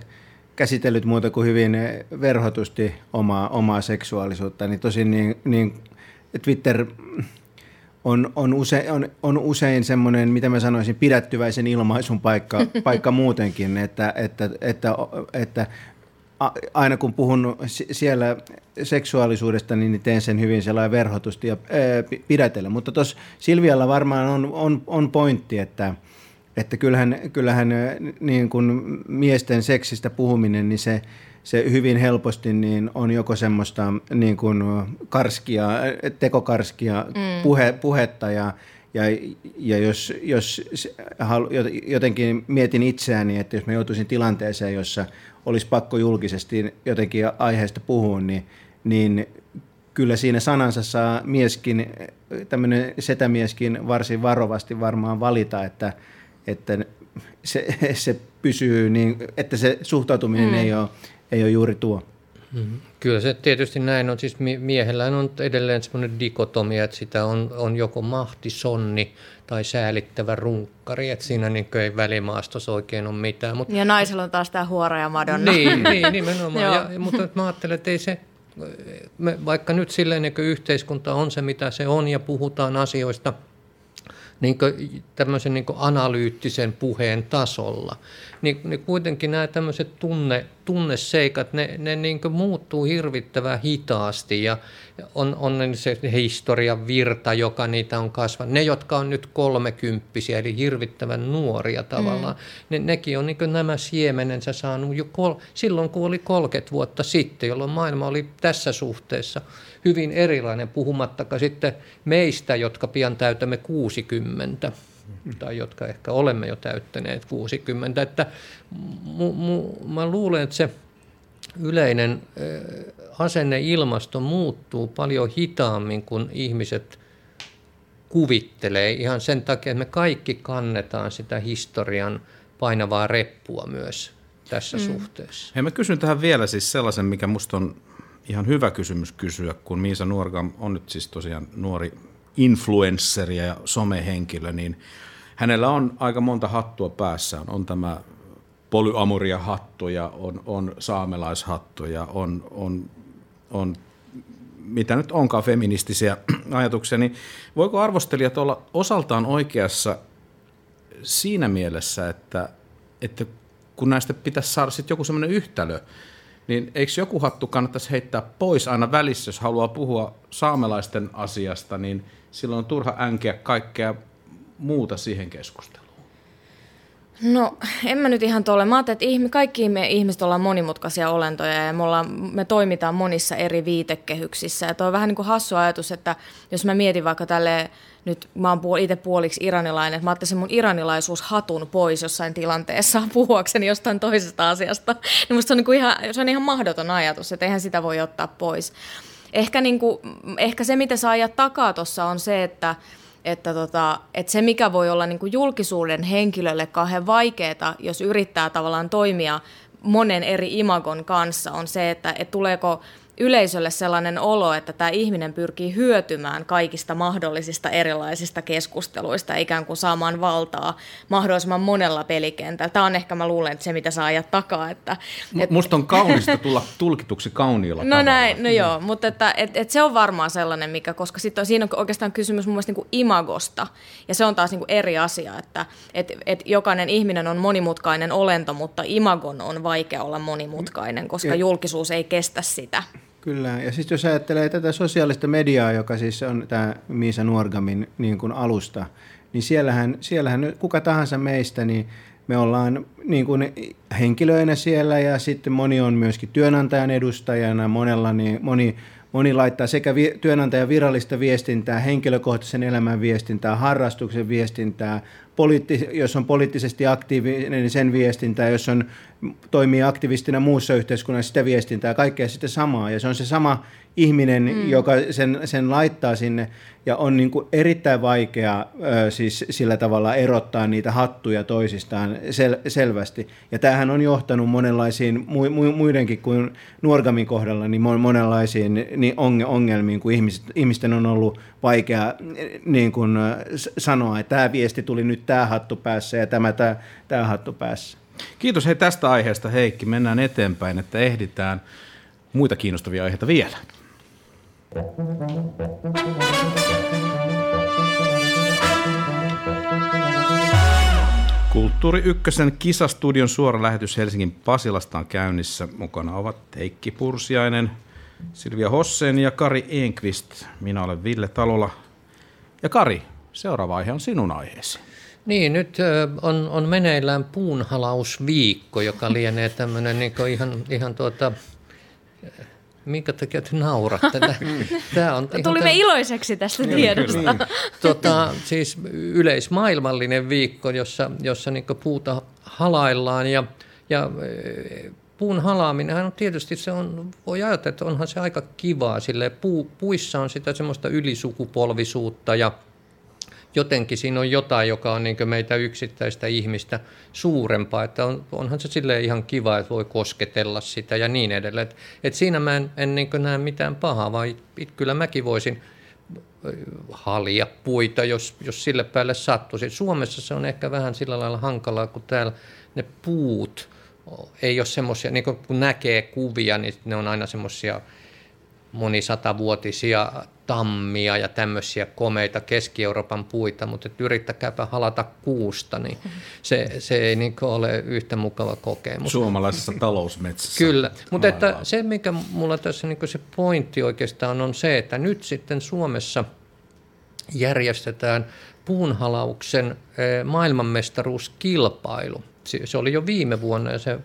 käsitellyt muuta kuin hyvin verhotusti omaa, omaa seksuaalisuutta. Niin tosin niin, niin Twitter on, on, use, on, on usein semmoinen, mitä mä sanoisin, pidättyväisen ilmaisun paikka, paikka muutenkin, että, että, että, että aina kun puhun siellä seksuaalisuudesta, niin teen sen hyvin sellainen verhotusti ja pidätellä. Mutta tuossa Silvialla varmaan on, on, on pointti, että, että kyllähän, kyllähän niin kuin miesten seksistä puhuminen, niin se, se hyvin helposti niin on joko semmoista niin kuin karskia, tekokarskia mm. puhe, puhetta ja, ja, ja jos, jos jotenkin mietin itseäni, että jos mä joutuisin tilanteeseen, jossa olisi pakko julkisesti jotenkin aiheesta puhua, niin, niin kyllä siinä sanansa saa mieskin, tämmöinen setämieskin varsin varovasti varmaan valita, että, että se, se pysyy niin, että se suhtautuminen mm. ei, ole, ei ole juuri tuo. Mm-hmm. Kyllä se tietysti näin on. Siis miehellä on edelleen semmoinen dikotomia, että sitä on, on joko mahtisonni tai säälittävä runkkari, että siinä niin ei välimaastossa oikein ole mitään. Mutta, ja naisella on taas tämä huora ja madonna. Niin, niin nimenomaan. ja, mutta mä ajattelen, että ei se, me, vaikka nyt silleen niin yhteiskunta on se, mitä se on ja puhutaan asioista – niin tämmöisen niin analyyttisen puheen tasolla, niin, niin kuitenkin nämä tämmöiset tunne, tunneseikat, ne, ne niin muuttuu hirvittävän hitaasti ja on, on se historian virta, joka niitä on kasvanut. Ne, jotka on nyt kolmekymppisiä, eli hirvittävän nuoria tavallaan, mm. ne, nekin on niin nämä siemenensä saanut jo kol, silloin, kun oli 30 vuotta sitten, jolloin maailma oli tässä suhteessa hyvin erilainen, puhumattakaan sitten meistä, jotka pian täytämme 60 tai jotka ehkä olemme jo täyttäneet 60. Että mu, mu, mä luulen, että se yleinen asenneilmasto muuttuu paljon hitaammin kuin ihmiset kuvittelee ihan sen takia, että me kaikki kannetaan sitä historian painavaa reppua myös tässä mm. suhteessa. Hei, mä kysyn tähän vielä siis sellaisen, mikä musta on ihan hyvä kysymys kysyä, kun Miisa Nuorgam on nyt siis tosiaan nuori influensseri ja somehenkilö, niin hänellä on aika monta hattua päässään. On tämä polyamoria hattuja, on, on saamelaishattuja, on, on, on mitä nyt onkaan feministisiä ajatuksia, niin voiko arvostelijat olla osaltaan oikeassa siinä mielessä, että, että kun näistä pitäisi saada sitten joku semmoinen yhtälö, niin eikö joku hattu kannattaisi heittää pois aina välissä, jos haluaa puhua saamelaisten asiasta, niin silloin on turha änkeä kaikkea muuta siihen keskusteluun. No, en mä nyt ihan tuolle. Mä ajattelin, että kaikki me ihmiset ollaan monimutkaisia olentoja ja me, ollaan, me toimitaan monissa eri viitekehyksissä. Ja tuo on vähän niin kuin hassu ajatus, että jos mä mietin vaikka tälle nyt mä oon itse puoliksi iranilainen, että mä ottaisin mun iranilaisuus hatun pois jossain tilanteessa puhuakseni jostain toisesta asiasta, niin musta se on, niin kuin ihan, se on ihan mahdoton ajatus, että eihän sitä voi ottaa pois. Ehkä, niin kuin, ehkä se, mitä saa ajat takaa tuossa on se, että, että, tota, että se, mikä voi olla niin julkisuuden henkilölle kauhean vaikeaa, jos yrittää tavallaan toimia monen eri imagon kanssa, on se, että, että tuleeko yleisölle sellainen olo, että tämä ihminen pyrkii hyötymään kaikista mahdollisista erilaisista keskusteluista, ikään kuin saamaan valtaa mahdollisimman monella pelikentällä. Tämä on ehkä, mä luulen, että se, mitä saa ajat takaa. Että, et... Musta on kaunista tulla tulkituksi kauniilla No tavalla. näin, no joo, mutta että, et, et se on varmaan sellainen, mikä, koska sitten on, siinä on oikeastaan kysymys mun mielestä niin kuin imagosta, ja se on taas niin kuin eri asia, että et, et jokainen ihminen on monimutkainen olento, mutta imagon on vaikea olla monimutkainen, koska julkisuus ei kestä sitä. Kyllä, ja sitten jos ajattelee tätä sosiaalista mediaa, joka siis on tämä Miisa Nuorgamin niin kuin alusta, niin siellähän, siellähän kuka tahansa meistä, niin me ollaan niin kuin henkilöinä siellä ja sitten moni on myöskin työnantajan edustajana, monella niin, moni, moni laittaa sekä vi, työnantajan virallista viestintää, henkilökohtaisen elämän viestintää, harrastuksen viestintää, poliitti, jos on poliittisesti aktiivinen, niin sen viestintää, jos on, toimii aktivistina muussa yhteiskunnassa, sitä viestintää, kaikkea sitten samaa. Ja se on se sama ihminen, mm. joka sen, sen laittaa sinne, ja on niin kuin erittäin vaikea ö, siis sillä tavalla erottaa niitä hattuja toisistaan sel, selvästi. Ja tämähän on johtanut monenlaisiin, mu, mu, muidenkin kuin Nuorgamin kohdalla, niin monenlaisiin niin ongelmiin, kun ihmiset, ihmisten on ollut vaikea niin kuin, sanoa, että tämä viesti tuli nyt tämä hattu päässä ja tämä, tämä, tämä hattu päässä. Kiitos hei tästä aiheesta Heikki. Mennään eteenpäin, että ehditään muita kiinnostavia aiheita vielä. Kulttuuri Ykkösen kisastudion suora lähetys Helsingin Pasilasta on käynnissä. Mukana ovat Heikki Pursiainen, Silvia Hossen ja Kari Enqvist. Minä olen Ville Talola. Ja Kari, seuraava aihe on sinun aiheesi. Niin, nyt on, on meneillään puunhalausviikko, joka lienee tämmöinen niin ihan, ihan tuota, minkä takia te nauratte? Tämä on Tulimme tämän, iloiseksi tästä niin, tiedosta. Niin. Tota, siis yleismaailmallinen viikko, jossa, jossa niin puuta halaillaan ja, ja e, puun halaaminen on tietysti se on, voi ajatella, että onhan se aika kivaa, sille puu, puissa on sitä semmoista ylisukupolvisuutta ja jotenkin siinä on jotain, joka on niin meitä yksittäistä ihmistä suurempaa, että on, onhan se sille ihan kiva, että voi kosketella sitä ja niin edelleen. Et, et siinä mä en, en niin näe mitään pahaa, vaan it, kyllä mäkin voisin halia puita, jos, jos sille päälle sattuisi. Suomessa se on ehkä vähän sillä lailla hankalaa, kun täällä ne puut ei ole semmoisia, niin kun näkee kuvia, niin ne on aina semmoisia monisatavuotisia tammia ja tämmöisiä komeita Keski-Euroopan puita, mutta että yrittäkääpä halata kuusta, niin se, se ei niin ole yhtä mukava kokemus. Suomalaisessa talousmetsässä. Kyllä, mutta että se mikä mulla tässä niin se pointti oikeastaan on se, että nyt sitten Suomessa järjestetään puunhalauksen eh, maailmanmestaruuskilpailu. Se oli jo viime vuonna ja se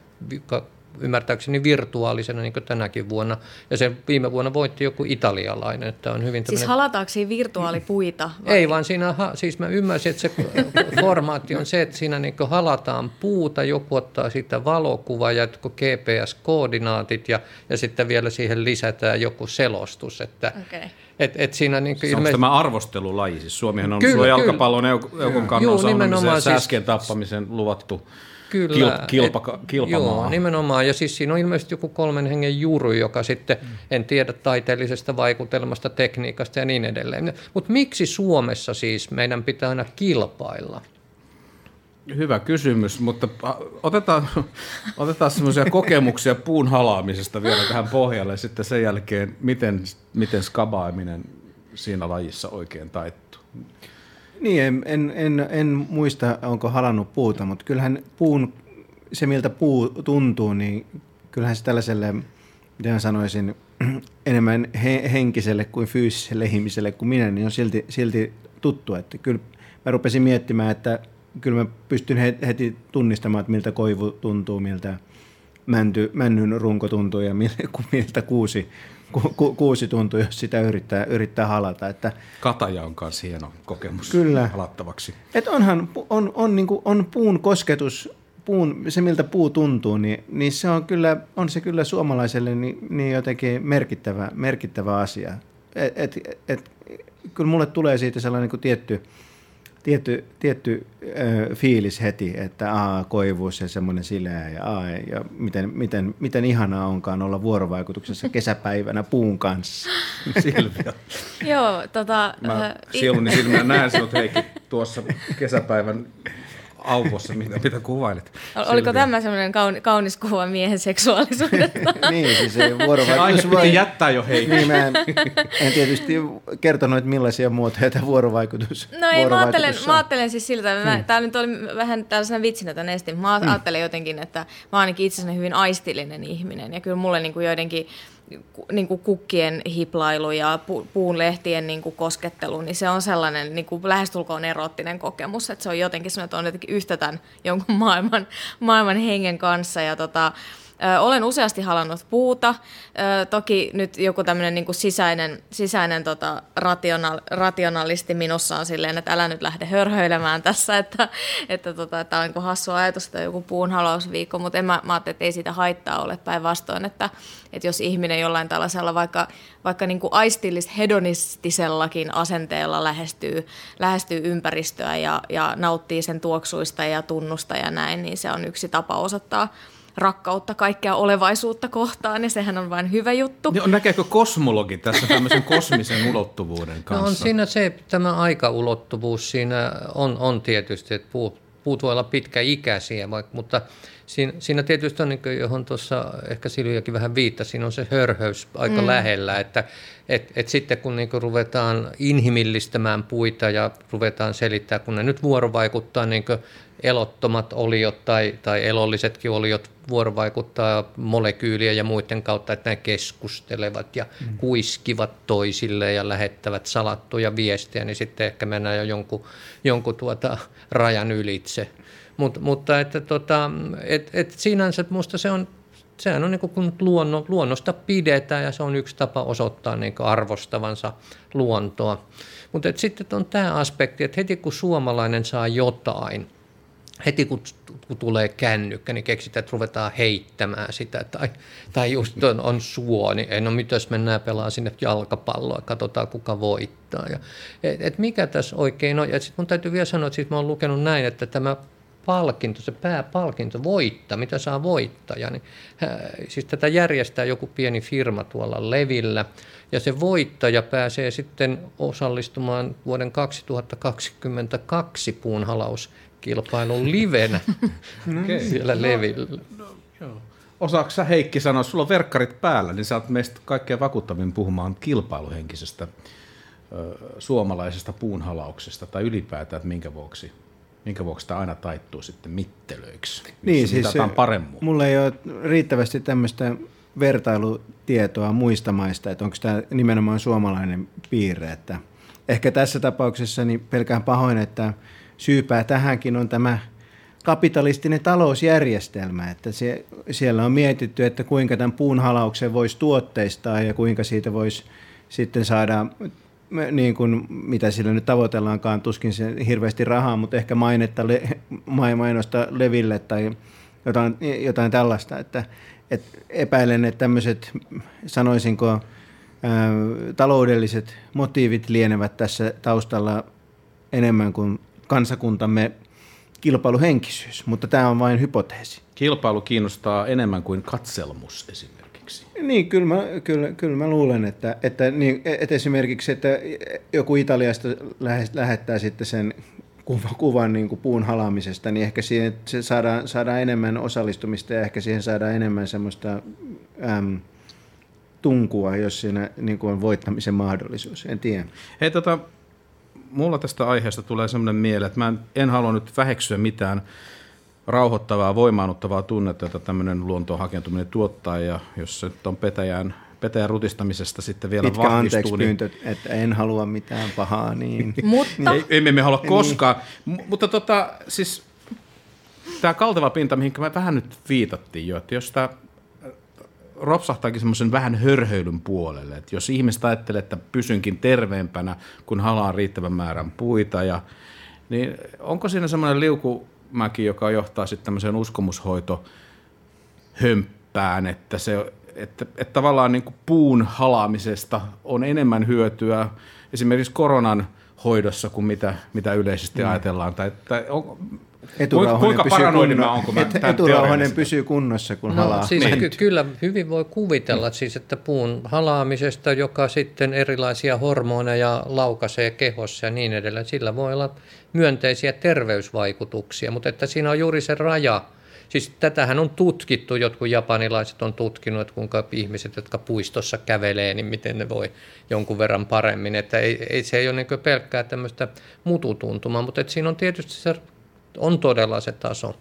ymmärtääkseni virtuaalisena niin kuin tänäkin vuonna. Ja se viime vuonna voitti joku italialainen. Että on hyvin siis halataanko siinä virtuaalipuita? Vai? Ei, vaan siinä, siis mä ymmärsin, että se formaatti on se, että siinä niin halataan puuta, joku ottaa siitä valokuva ja GPS-koordinaatit ja, ja sitten vielä siihen lisätään joku selostus. Että, okay. Et, et siinä niin kuin ilmeisesti... tämä arvostelulaji? Siis Suomihan on kyllä, jalkapallon eukon kannon ja sääskien tappamisen luvattu Kyllä. kilpa, kilpamaa. Joo, nimenomaan. Ja siis siinä on ilmeisesti joku kolmen hengen juru, joka sitten, mm. en tiedä taiteellisesta vaikutelmasta, tekniikasta ja niin edelleen. Mutta miksi Suomessa siis meidän pitää aina kilpailla? Hyvä kysymys, mutta otetaan, otetaan semmoisia kokemuksia puun halaamisesta vielä tähän pohjalle ja sitten sen jälkeen, miten, miten skabaaminen siinä lajissa oikein taittuu. Niin, en, en, en, en muista, onko halannut puuta, mutta kyllähän puun, se miltä puu tuntuu, niin kyllähän se tällaiselle, miten sanoisin, enemmän he, henkiselle kuin fyysiselle ihmiselle kuin minä, niin on silti, silti tuttu. Että kyllä mä rupesin miettimään, että kyllä mä pystyn heti tunnistamaan, että miltä koivu tuntuu, miltä mänty, männyn runko tuntuu ja miltä kuusi, ku, ku, kuusi tuntuu, jos sitä yrittää, yrittää halata. Että, Kataja on myös hieno kokemus kyllä. halattavaksi. Et onhan, on, on, niin kuin, on puun kosketus, puun, se miltä puu tuntuu, niin, niin se on, kyllä, on se kyllä suomalaiselle niin, niin jotenkin merkittävä, merkittävä asia. Et, et, et, kyllä mulle tulee siitä sellainen niin kuin tietty, tietty, tietty ö, fiilis heti, että a, koivuus ja semmoinen sileä ja, a, ja miten, miten, miten ihanaa onkaan olla vuorovaikutuksessa kesäpäivänä puun kanssa. Silvia. Joo, tota... Mä sieluni silmään näen sinut Heikki tuossa kesäpäivän auvossa, mitä, mitä kuvailit. Oliko tämä semmoinen kauni, kaunis kuva miehen seksuaalisuudesta? niin, siis se vuorovaikutus voi... jättää jo hei. Niin, mä en, en tietysti kertonut, että millaisia muotoja tämä vuorovaikutus No ei, mä ajattelen, mä ajattelen siis siltä, että hmm. tämä nyt oli vähän tällaisena vitsinä tämän estin. Mä hmm. ajattelen hmm. jotenkin, että mä oon ainakin itse hyvin aistillinen ihminen. Ja kyllä mulle niin kuin joidenkin niin kuin kukkien hiplailu ja pu, puun lehtien niin kuin koskettelu, niin se on sellainen niin kuin lähestulkoon erottinen kokemus, että se on jotenkin että on jotenkin yhtä tämän jonkun maailman, maailman hengen kanssa ja tota, olen useasti halannut puuta. Toki nyt joku tämmöinen niin sisäinen, sisäinen tota, rational, rationalisti minussa on silleen, että älä nyt lähde hörhöilemään tässä, että, että, tota, että on niin hassu ajatus, että joku puun halausviikko, mutta en mä, mä ajattelin, että ei siitä haittaa ole päinvastoin, että, että jos ihminen jollain tällaisella vaikka, vaikka niin aistillis hedonistisellakin asenteella lähestyy, lähestyy ympäristöä ja, ja nauttii sen tuoksuista ja tunnusta ja näin, niin se on yksi tapa osoittaa rakkautta kaikkea olevaisuutta kohtaan, ja sehän on vain hyvä juttu. Niin, näkeekö kosmologi tässä tämmöisen kosmisen ulottuvuuden kanssa? No on siinä se, tämä aikaulottuvuus siinä on, on tietysti, että puut, puut voi olla pitkäikäisiä, vaikka, mutta siinä, siinä tietysti on, niin kuin, johon tuossa ehkä Silviakin vähän viittasi, siinä on se hörhöys aika mm. lähellä, että et, et sitten kun niin kuin ruvetaan inhimillistämään puita ja ruvetaan selittää, kun ne nyt vuorovaikuttaa niin elottomat oliot tai, tai elollisetkin oliot vuorovaikuttaa molekyylien ja muiden kautta, että ne keskustelevat ja mm. kuiskivat toisille ja lähettävät salattuja viestejä, niin sitten ehkä mennään jo jonkun, jonkun tuota rajan ylitse. Mut, mutta että tota, et, et sinänsä minusta se on sehän on niin kuin, kun luonno, luonnosta pidetään ja se on yksi tapa osoittaa niin arvostavansa luontoa. Mutta sitten on tämä aspekti, että heti kun suomalainen saa jotain, heti kun, kun tulee kännykkä, niin keksitään, että ruvetaan heittämään sitä. Tai, tai just on, on suo, niin no mitäs mennään pelaa sinne jalkapalloa, katsotaan kuka voittaa. Ja, et, et mikä tässä oikein on? Ja sitten mun täytyy vielä sanoa, että sit mä oon lukenut näin, että tämä palkinto, se pääpalkinto, voitta, mitä saa voittaja, niin siis tätä järjestää joku pieni firma tuolla Levillä, ja se voittaja pääsee sitten osallistumaan vuoden 2022 puunhalauskilpailun livenä okay. siellä no, Levillä. No, joo. Osaatko sä Heikki sanoa, sulla on verkkarit päällä, niin sä oot meistä kaikkein vakuuttavin puhumaan kilpailuhenkisestä ö, suomalaisesta puunhalauksesta tai ylipäätään, että minkä vuoksi minkä vuoksi tämä aina taittuu sitten mittelöiksi, niin, siis paremmin. Mulla ei ole riittävästi tämmöistä vertailutietoa muista maista, että onko tämä nimenomaan suomalainen piirre. Että ehkä tässä tapauksessa niin pelkään pahoin, että syypää tähänkin on tämä kapitalistinen talousjärjestelmä, että se, siellä on mietitty, että kuinka tämän puunhalauksen voisi tuotteistaa ja kuinka siitä voisi sitten saada niin kuin, mitä sillä nyt tavoitellaankaan, tuskin se hirveästi rahaa, mutta ehkä mainetta, le, mainosta leville tai jotain, jotain tällaista, että, että epäilen, että tämmöiset, sanoisinko, taloudelliset motiivit lienevät tässä taustalla enemmän kuin kansakuntamme kilpailuhenkisyys, mutta tämä on vain hypoteesi. Kilpailu kiinnostaa enemmän kuin katselmus esimerkiksi. Niin, kyllä mä, kyllä, kyllä mä luulen, että, että, niin, että esimerkiksi että joku Italiasta lähettää sitten sen kuvan, kuvan niin kuin puun halaamisesta, niin ehkä siihen se saadaan, saadaan enemmän osallistumista ja ehkä siihen saadaan enemmän semmoista äm, tunkua, jos siinä niin kuin on voittamisen mahdollisuus. En tiedä. Hei, tota, mulla tästä aiheesta tulee semmoinen mieleen, että mä en, en halua nyt väheksyä mitään rauhoittavaa, voimaannuttavaa tunnetta, jota tämmöinen luontoon hakentuminen tuottaa, ja jos se nyt on petäjän, petäjän rutistamisesta sitten vielä Mitkä vahvistuu. Niin... että en halua mitään pahaa, niin... Mutta... Ei, emme me halua niin. koskaan, niin. mutta tota, siis tämä kalteva pinta, mihin me vähän nyt viitattiin jo, että jos tämä ropsahtaakin semmoisen vähän hörhöilyn puolelle, että jos ihmiset ajattelee, että pysynkin terveempänä, kun halaan riittävän määrän puita, ja, niin onko siinä semmoinen liuku mäki, joka johtaa sitten tämmöiseen uskomushoito hömppään, että, se, että, että tavallaan niin puun halaamisesta on enemmän hyötyä esimerkiksi koronan hoidossa kuin mitä, mitä yleisesti mm. ajatellaan. Tai, tai on, kuinka paranoidin mä onko mä et, Eturauhanen pysyy kunnossa, kun no, halaa. Siis ky- kyllä hyvin voi kuvitella, mm. siis, että puun halaamisesta, joka sitten erilaisia hormoneja laukaisee kehossa ja niin edelleen, sillä voi olla myönteisiä terveysvaikutuksia, mutta että siinä on juuri se raja. Siis tätähän on tutkittu, jotkut japanilaiset on tutkinut, että kuinka ihmiset, jotka puistossa kävelee, niin miten ne voi jonkun verran paremmin. Että ei, ei se ei ole niin pelkkää tämmöistä mututuntumaa, mutta että siinä on tietysti se, on todella se taso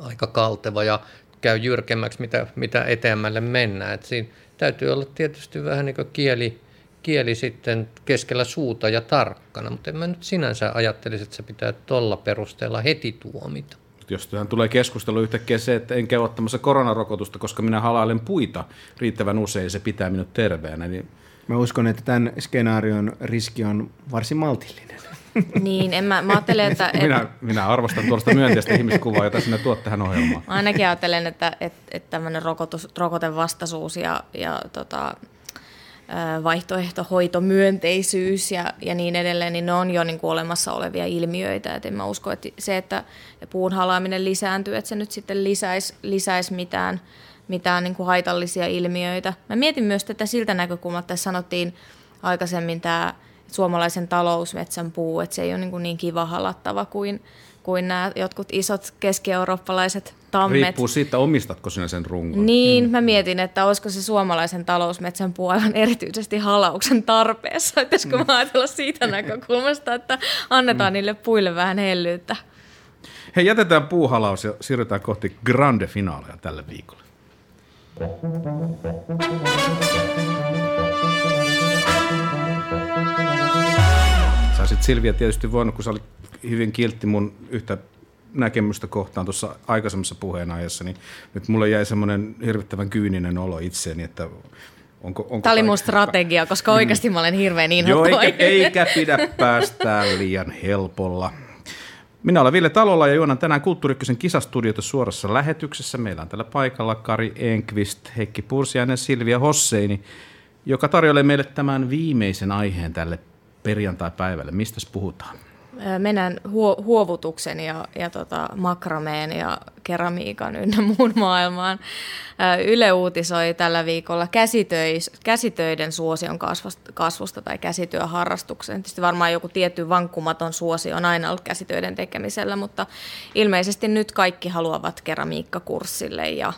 aika kalteva ja käy jyrkemmäksi, mitä, mitä eteämmälle mennään. Että siinä täytyy olla tietysti vähän niin kuin kieli, kieli sitten keskellä suuta ja tarkkana, mutta en mä nyt sinänsä ajattelisi, että se pitää tuolla perusteella heti tuomita. Jos tähän tulee keskustelu yhtäkkiä se, että en käy ottamassa koronarokotusta, koska minä halailen puita riittävän usein, se pitää minut terveenä. Niin... Mä uskon, että tämän skenaarion riski on varsin maltillinen. Niin, en mä, mä ajattelen, että... minä, minä arvostan tuosta myönteistä ihmiskuvaa, jota sinne tuot tähän ohjelmaan. Mä ainakin ajattelen, että, että, että tämmöinen rokotus, rokotevastaisuus ja, ja tota, vaihtoehtohoitomyönteisyys ja, ja niin edelleen, niin ne on jo niin kuin olemassa olevia ilmiöitä. Et en mä usko, että se, että puun halaaminen lisääntyy, että se nyt sitten lisäisi, lisäisi mitään, mitään niin kuin haitallisia ilmiöitä. Mä mietin myös tätä siltä näkökulmalta, että sanottiin aikaisemmin tämä suomalaisen talousmetsän puu, että se ei ole niin, kuin niin kiva halattava kuin, kuin nämä jotkut isot keski-eurooppalaiset tammet. Riippuu siitä, omistatko sinä sen rungon. Niin, mm. mä mietin, että olisiko se suomalaisen talousmetsän puu aivan erityisesti halauksen tarpeessa. Pitäisikö mm. mä ajatella siitä näkökulmasta, että annetaan mm. niille puille vähän hellyyttä. Hei, jätetään puuhalaus ja siirrytään kohti grande finaaleja tälle viikolle. Sä olisit Silviä tietysti voinut, kun sä olit hyvin kiltti mun yhtä näkemystä kohtaan tuossa aikaisemmassa puheenajassa, niin nyt mulle jäi semmoinen hirvittävän kyyninen olo itseeni, että onko... onko Tämä oli mun strategia, koska mm. oikeasti mä olen hirveän inhottava. Joo, eikä, eikä pidä päästää liian helpolla. Minä olen Ville Talolla ja juonan tänään Kulttuurikkösen kisastudiota suorassa lähetyksessä. Meillä on tällä paikalla Kari Enqvist, Heikki Pursiainen ja Silvia Hosseini, joka tarjoilee meille tämän viimeisen aiheen tälle perjantai-päivälle. Mistä puhutaan? Mennään huo, huovutuksen ja, ja tota, makrameen ja keramiikan ynnä muun maailmaan. Yle uutisoi tällä viikolla käsitöis, käsitöiden suosion kasvusta, kasvusta tai käsityöharrastuksen. Tietysti varmaan joku tietty vankkumaton suosio on aina ollut käsitöiden tekemisellä, mutta ilmeisesti nyt kaikki haluavat keramiikkakurssille ja,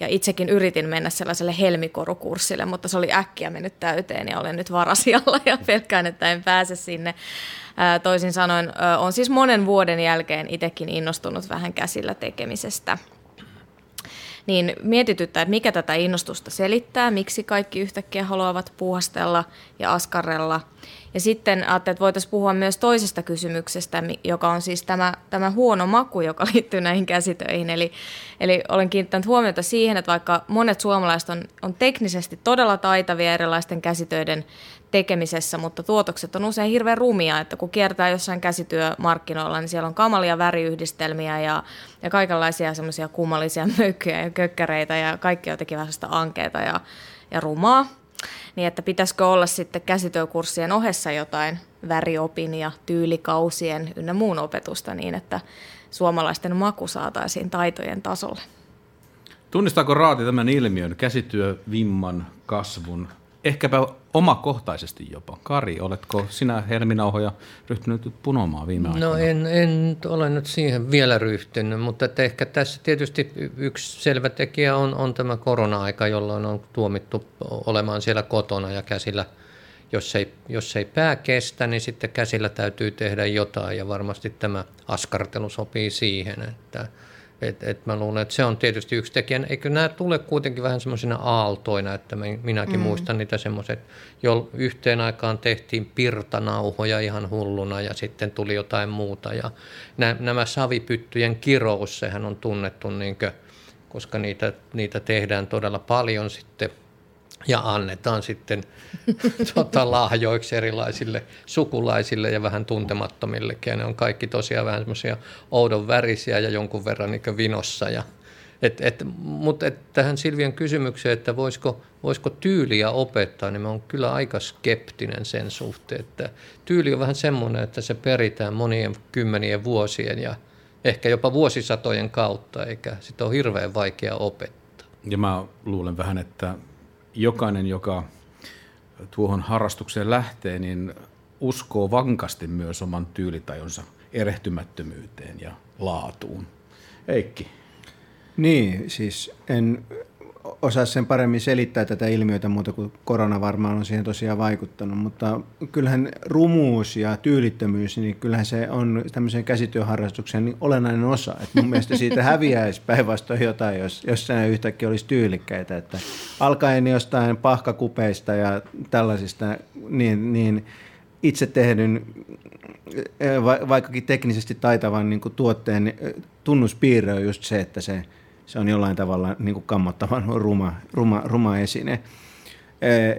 ja itsekin yritin mennä sellaiselle helmikorukurssille, mutta se oli äkkiä mennyt täyteen ja olen nyt varasialla ja pelkään, että en pääse sinne. Toisin sanoen, on siis monen vuoden jälkeen itsekin innostunut vähän käsillä tekemisestä. Niin mietityttää, että mikä tätä innostusta selittää, miksi kaikki yhtäkkiä haluavat puhastella ja askarrella. Ja sitten ajattelin, että voitaisiin puhua myös toisesta kysymyksestä, joka on siis tämä, tämä huono maku, joka liittyy näihin käsitöihin. Eli, eli olen kiinnittänyt huomiota siihen, että vaikka monet suomalaiset on, on teknisesti todella taitavia erilaisten käsitöiden tekemisessä, mutta tuotokset on usein hirveän rumia, että kun kiertää jossain käsityömarkkinoilla, niin siellä on kamalia väriyhdistelmiä ja, ja kaikenlaisia semmoisia kummallisia möykkyjä ja kökkäreitä ja kaikki jotenkin vähän ankeita ja, ja rumaa. Niin että pitäisikö olla sitten käsityökurssien ohessa jotain väriopin ja tyylikausien ynnä muun opetusta niin, että suomalaisten maku saataisiin taitojen tasolle. Tunnistaako Raati tämän ilmiön, käsityövimman kasvun ehkäpä omakohtaisesti jopa. Kari, oletko sinä helminauhoja ryhtynyt punomaan viime aikoina? No en, en ole nyt siihen vielä ryhtynyt, mutta että ehkä tässä tietysti yksi selvä tekijä on, on tämä korona-aika, jolloin on tuomittu olemaan siellä kotona ja käsillä – jos ei, jos ei pää kestä, niin sitten käsillä täytyy tehdä jotain ja varmasti tämä askartelu sopii siihen, että et, et mä luulen, että se on tietysti yksi tekijä. Eikö nämä tule kuitenkin vähän semmoisina aaltoina, että minäkin mm. muistan niitä semmoiset, jo yhteen aikaan tehtiin pirtanauhoja ihan hulluna ja sitten tuli jotain muuta. Ja nämä, nämä savipyttyjen kirous, sehän on tunnettu, niin kuin, koska niitä, niitä tehdään todella paljon sitten – ja annetaan sitten tota, lahjoiksi erilaisille sukulaisille ja vähän tuntemattomillekin. Ja ne on kaikki tosiaan vähän semmoisia oudon värisiä ja jonkun verran niin vinossa. Ja, et, et, Mutta et tähän Silvian kysymykseen, että voisiko, voisiko tyyliä opettaa, niin mä oon kyllä aika skeptinen sen suhteen. Että tyyli on vähän semmoinen, että se peritään monien kymmenien vuosien ja ehkä jopa vuosisatojen kautta, eikä sitä ole hirveän vaikea opettaa. Ja mä luulen vähän, että jokainen, joka tuohon harrastukseen lähtee, niin uskoo vankasti myös oman tyylitajonsa erehtymättömyyteen ja laatuun. Eikki. Niin, siis en osaa sen paremmin selittää tätä ilmiötä muuta kuin korona varmaan on siihen tosiaan vaikuttanut, mutta kyllähän rumuus ja tyylittömyys, niin kyllähän se on tämmöisen käsityöharrastuksen niin olennainen osa. Et mun mielestä siitä häviäisi päinvastoin jotain, jos, jos se yhtäkkiä olisi tyylikkäitä. Että alkaen jostain pahkakupeista ja tällaisista, niin, niin itse tehdyn, vaikkakin teknisesti taitavan niin tuotteen tunnuspiirre on just se, että se – se on jollain tavalla niin kuin kammottavan ruma, ruma, ruma esine.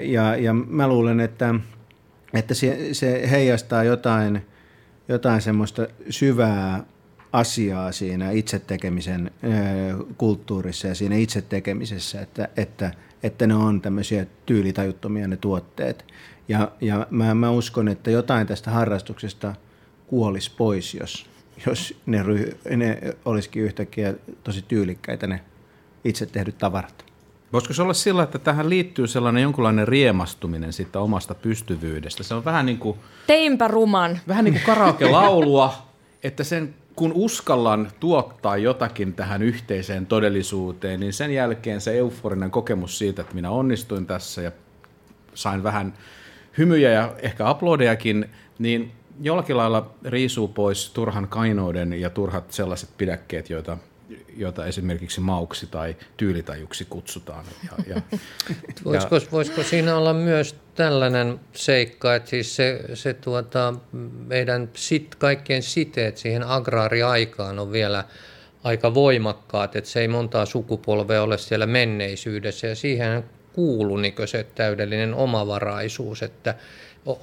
Ja, ja mä luulen, että, että se, se heijastaa jotain, jotain semmoista syvää asiaa siinä itse tekemisen kulttuurissa ja siinä itse tekemisessä, että, että, että ne on tämmöisiä tyylitajuttomia ne tuotteet. Ja, ja mä, mä uskon, että jotain tästä harrastuksesta kuolisi pois, jos, jos ne, ry, ne olisikin yhtäkkiä tosi tyylikkäitä ne itse tehdyt tavarat. Voisiko se olla sillä, että tähän liittyy sellainen jonkunlainen riemastuminen siitä omasta pystyvyydestä? Se on vähän niin kuin... Teinpä ruman. Vähän niin kuin karaoke-laulua, että sen kun uskallan tuottaa jotakin tähän yhteiseen todellisuuteen, niin sen jälkeen se euforinen kokemus siitä, että minä onnistuin tässä ja sain vähän hymyjä ja ehkä aplodejakin, niin jollakin lailla riisuu pois turhan kainouden ja turhat sellaiset pidäkkeet, joita joita esimerkiksi mauksi tai tyylitajuksi kutsutaan. Ja, ja, voisiko, ja, voisiko siinä olla myös tällainen seikka, että siis se, se tuota, meidän sit, kaikkien siteet siihen agraariaikaan on vielä aika voimakkaat, että se ei montaa sukupolvea ole siellä menneisyydessä ja siihen kuulu niin se täydellinen omavaraisuus, että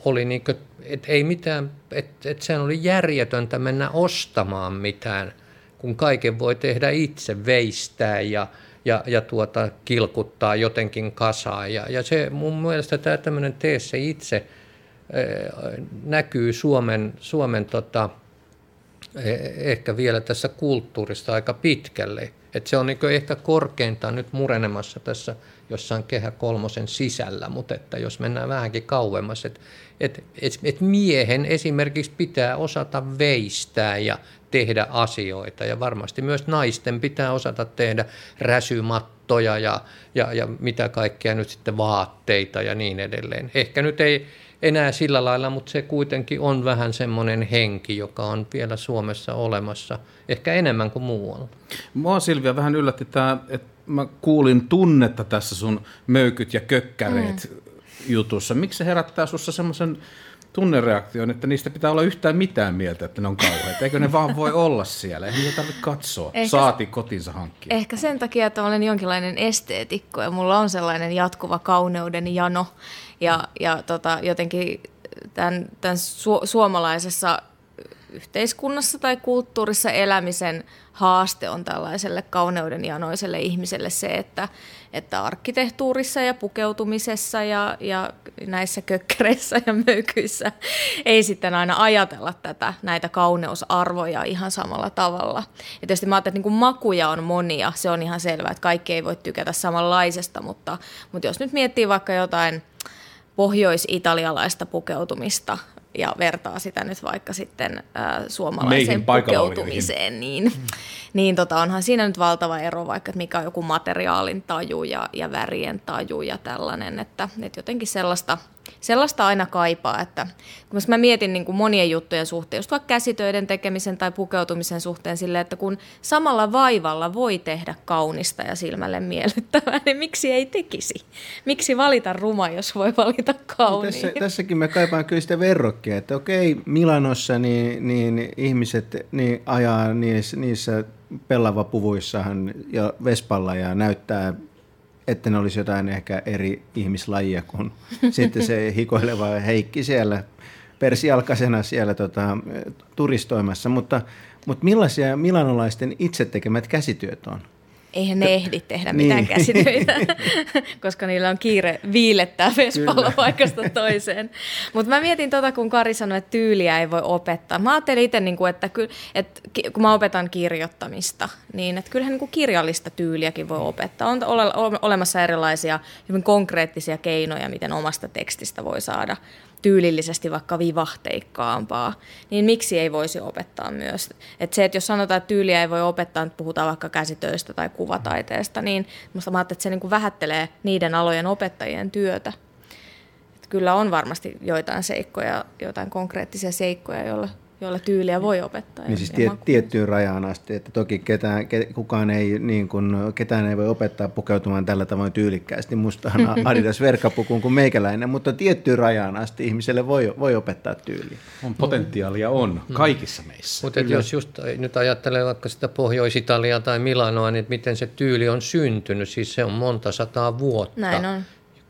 oli niin kuin, että ei mitään, että, että sehän oli järjetöntä mennä ostamaan mitään – kun kaiken voi tehdä itse, veistää ja, ja, ja tuota, kilkuttaa jotenkin kasaan. Ja, ja se mun mielestä tämä tämmöinen tee se itse äh, näkyy Suomen, Suomen tota, eh, ehkä vielä tässä kulttuurista aika pitkälle. Et se on niin ehkä korkeintaan nyt murenemassa tässä jossain kehä kolmosen sisällä, mutta että jos mennään vähänkin kauemmas, että et, et, et miehen esimerkiksi pitää osata veistää ja tehdä asioita ja varmasti myös naisten pitää osata tehdä räsymattoja ja, ja, ja mitä kaikkea nyt sitten vaatteita ja niin edelleen. Ehkä nyt ei enää sillä lailla, mutta se kuitenkin on vähän semmoinen henki, joka on vielä Suomessa olemassa, ehkä enemmän kuin muualla. Mua Silvia vähän yllätti tämä, että mä kuulin tunnetta tässä sun möykyt ja kökkäreet mm. jutussa. Miksi se herättää sussa semmoisen tunnereaktion, että niistä pitää olla yhtään mitään mieltä, että ne on kauheita. Eikö ne vaan voi olla siellä? Ei niitä tarvitse katsoa. Ehkä, Saati kotinsa hankkia. Ehkä sen takia, että olen jonkinlainen esteetikko ja mulla on sellainen jatkuva kauneuden jano. Ja, ja tota, jotenkin tämän, tämän su- suomalaisessa yhteiskunnassa tai kulttuurissa elämisen haaste on tällaiselle kauneuden janoiselle ihmiselle se, että, että arkkitehtuurissa ja pukeutumisessa ja, ja näissä kökkäreissä ja möykyissä ei sitten aina ajatella tätä, näitä kauneusarvoja ihan samalla tavalla. Ja tietysti mä ajattelen, että niin makuja on monia, se on ihan selvää, että kaikki ei voi tykätä samanlaisesta, mutta, mutta jos nyt miettii vaikka jotain pohjois-italialaista pukeutumista, ja vertaa sitä nyt vaikka sitten äh, suomalaiseen pukeutumiseen, niin, niin tota, onhan siinä nyt valtava ero vaikka, että mikä on joku materiaalin taju ja, ja värien taju ja tällainen, että, että jotenkin sellaista – sellaista aina kaipaa, että kun mä mietin niin kuin monien juttujen suhteen, just vaikka käsitöiden tekemisen tai pukeutumisen suhteen sille, että kun samalla vaivalla voi tehdä kaunista ja silmälle miellyttävää, niin miksi ei tekisi? Miksi valita ruma, jos voi valita kauniin? No tässä, tässäkin me kaipaan kyllä sitä verrokkia, että okei, Milanossa niin, niin ihmiset niin ajaa niissä, niissä pellavapuvuissahan ja Vespalla ja näyttää että ne olisi jotain ehkä eri ihmislajia kuin sitten se hikoileva Heikki siellä persialkaisena siellä tota, turistoimassa. Mutta, mutta millaisia milanolaisten itse tekemät käsityöt on? Eihän ne ehdi tehdä niin. mitään käsitöitä, koska niillä on kiire viilettää Vespalla paikasta toiseen. Mutta mä mietin tota, kun Kari sanoi, että tyyliä ei voi opettaa. Mä ajattelin itse, niin että, että kun mä opetan kirjoittamista, niin että kyllähän niin kirjallista tyyliäkin voi opettaa. On olemassa erilaisia hyvin konkreettisia keinoja, miten omasta tekstistä voi saada tyylillisesti vaikka vivahteikkaampaa, niin miksi ei voisi opettaa myös? Et se, että jos sanotaan, että tyyliä ei voi opettaa, että puhutaan vaikka käsitöistä tai kuvataiteesta, niin minusta mä että se niin kuin vähättelee niiden alojen opettajien työtä. Et kyllä on varmasti joitain seikkoja, joitain konkreettisia seikkoja, joilla joilla tyyliä voi opettaa. Niin siis tie, tiettyyn rajaan asti, että toki ketään, kukaan ei, niin kuin, ketään ei voi opettaa pukeutumaan tällä tavoin tyylikkäästi mustaan Adidas verkkapukuun kuin meikäläinen, mutta tiettyyn rajaan asti ihmiselle voi, voi opettaa tyyliä. On potentiaalia on mm. kaikissa meissä. Mutta jos just nyt ajattelee vaikka sitä Pohjois-Italiaa tai Milanoa, niin miten se tyyli on syntynyt, siis se on monta sataa vuotta. Näin on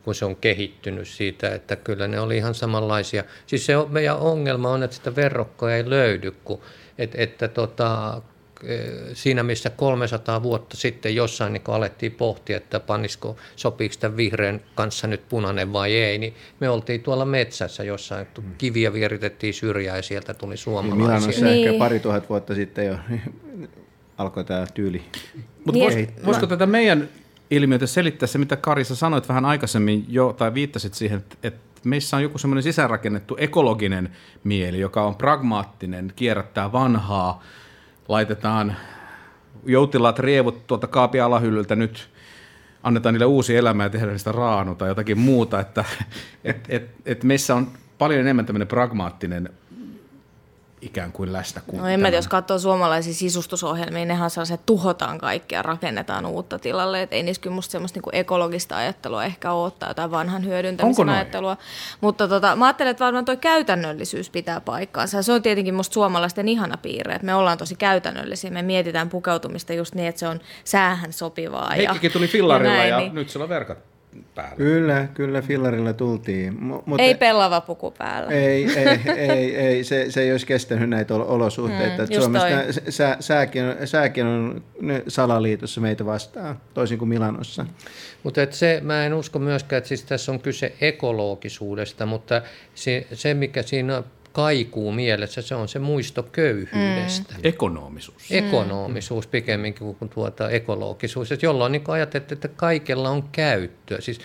kun se on kehittynyt siitä, että kyllä ne oli ihan samanlaisia. Siis se on, meidän ongelma on, että sitä verrokkoa ei löydy, kun, et, että tota, e, siinä missä 300 vuotta sitten jossain niin alettiin pohtia, että pannisiko, sopiiko tämän vihreän kanssa nyt punainen vai ei, niin me oltiin tuolla metsässä jossain, kiviä vieritettiin syrjää ja sieltä tuli suomalaisia. Niin, niin. ehkä pari tuhat vuotta sitten jo alkoi tämä tyyli. Mutta niin, voisiko tätä meidän ilmiötä selittää se, mitä Karissa sanoit vähän aikaisemmin jo, tai viittasit siihen, että, että meissä on joku semmoinen sisäänrakennettu ekologinen mieli, joka on pragmaattinen, kierrättää vanhaa, laitetaan joutilaat rievut tuolta kaapin alahyllyltä nyt annetaan niille uusi elämä ja tehdään niistä raanu tai jotakin muuta, että et, et, et meissä on paljon enemmän tämmöinen pragmaattinen ikään kuin läsnä. Kuin no en mä jos katsoo suomalaisia sisustusohjelmia, niin nehän saa se tuhotaan kaikkea, rakennetaan uutta tilalle. Et ei niissä kyllä musta semmoista niinku ekologista ajattelua ehkä ole tai jotain vanhan hyödyntämisen ajattelua. Mutta tota, mä ajattelen, että varmaan tuo käytännöllisyys pitää paikkaansa. Se on tietenkin musta suomalaisten ihana piirre, että me ollaan tosi käytännöllisiä. Me mietitään pukeutumista just niin, että se on säähän sopivaa. Heikkikin tuli fillarilla ja, näin, ja niin... nyt sillä on verkat päällä. Kyllä, kyllä fillarilla tultiin. M- mutta ei pellava puku päällä. Ei, ei, ei, ei se, se ei olisi kestänyt näitä olosuhteita. Mm, Suomessa sää, sääkin, on, sääkin on salaliitossa meitä vastaan, toisin kuin Milanossa. Mutta se, mä en usko myöskään, että siis tässä on kyse ekologisuudesta, mutta se, se mikä siinä kaikuu mielessä, se on se muisto köyhyydestä. Mm. Ekonomisuus. Ekonomisuus pikemminkin kuin tuota ekologisuus, että jolloin niin ajattelet, että kaikella on käyttöä. Siis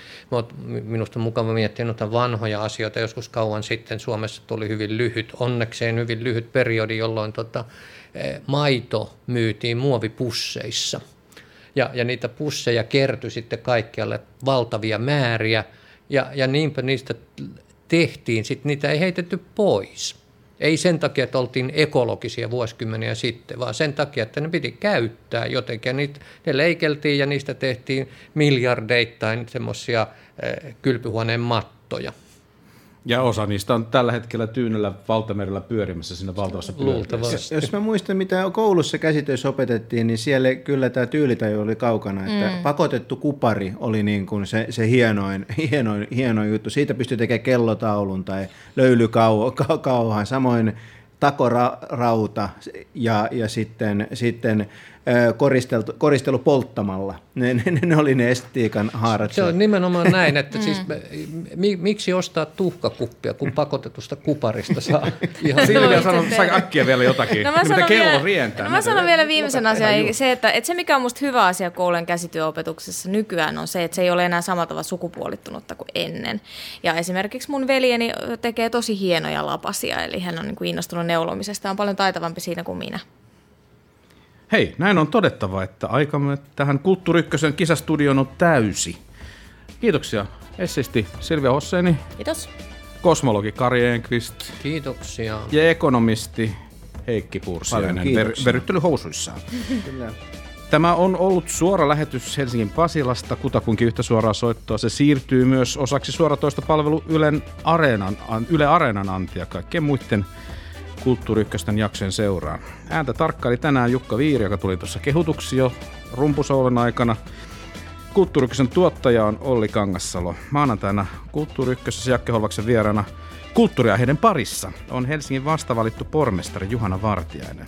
minusta on mukava miettiä noita vanhoja asioita. Joskus kauan sitten Suomessa tuli hyvin lyhyt, onnekseen hyvin lyhyt periodi, jolloin tota, eh, maito myytiin muovipusseissa. Ja, ja niitä pusseja kertyi sitten kaikkialle valtavia määriä, ja, ja niinpä niistä tehtiin, sitten niitä ei heitetty pois. Ei sen takia, että oltiin ekologisia vuosikymmeniä sitten, vaan sen takia, että ne piti käyttää jotenkin. Niitä, ne leikeltiin ja niistä tehtiin miljardeittain semmoisia eh, kylpyhuoneen mattoja. Ja osa niistä on tällä hetkellä tyynellä valtamerellä pyörimässä siinä valtavassa pyörimässä. Jos mä muistan, mitä koulussa käsitöissä opetettiin, niin siellä kyllä tämä tyylitaju oli kaukana. Että mm. Pakotettu kupari oli niin kuin se, se hienoin, hienoin, hienoin juttu. Siitä pystyi tekemään kellotaulun tai löylykauhan. Samoin takorauta ja, ja sitten, sitten koristeltu, koristelu polttamalla. Ne, ne, ne oli ne estetiikan haarat. Se on nimenomaan näin, että siis mi, miksi ostaa tuhkakuppia, kun pakotetusta kuparista saa ihan... Silvia sanoi, sai äkkiä vielä jotakin. No mä sanon, kello vielä, rientää. No mä sanon vielä viimeisen asian, se, että, että se mikä on musta hyvä asia koulujen käsityöopetuksessa nykyään on se, että se ei ole enää samalla tavalla sukupuolittunutta kuin ennen. Ja esimerkiksi mun veljeni tekee tosi hienoja lapasia, eli hän on niin kuin innostunut neulomisesta, on paljon taitavampi siinä kuin minä. Hei, näin on todettava, että aikamme tähän Kulttuuri Ykkösen kisastudioon on täysi. Kiitoksia essisti Silvia Hosseini. Kiitos. Kosmologi Kari Enqvist. Kiitoksia. Ja ekonomisti Heikki Pursiainen ver- veryttelyhousuissaan. Kyllä. Tämä on ollut suora lähetys Helsingin Pasilasta, kutakunkin yhtä suoraa soittoa. Se siirtyy myös osaksi suoratoista palvelu Ylen Areenan, Yle Areenan antia kaikkien muiden Kulttuuri jaksojen seuraan. Ääntä tarkkaili tänään Jukka Viiri, joka tuli tuossa kehutuksi jo rumpusoulen aikana. Kulttuuri tuottaja on Olli Kangassalo. Maanantaina Kulttuuri Ykkösessä Jakke Holvaksen vieraana kulttuuriaiheiden parissa on Helsingin vastavalittu pormestari Juhana Vartiainen.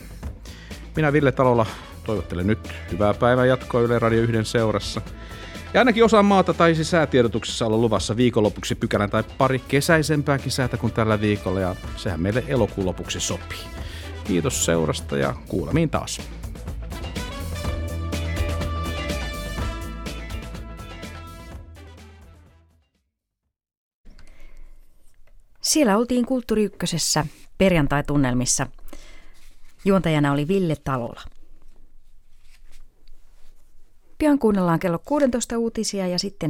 Minä Ville Talolla toivottelen nyt hyvää päivän jatkoa Yle Radio 1 seurassa – ja ainakin osa maata taisi säätiedotuksessa olla luvassa viikonlopuksi pykälän tai pari kesäisempääkin säätä kuin tällä viikolla ja sehän meille elokuun lopuksi sopii. Kiitos seurasta ja kuulemiin taas. Siellä oltiin Kulttuuri Ykkösessä perjantai-tunnelmissa. Juontajana oli Ville Talola. Pian kuunnellaan kello 16 uutisia ja sitten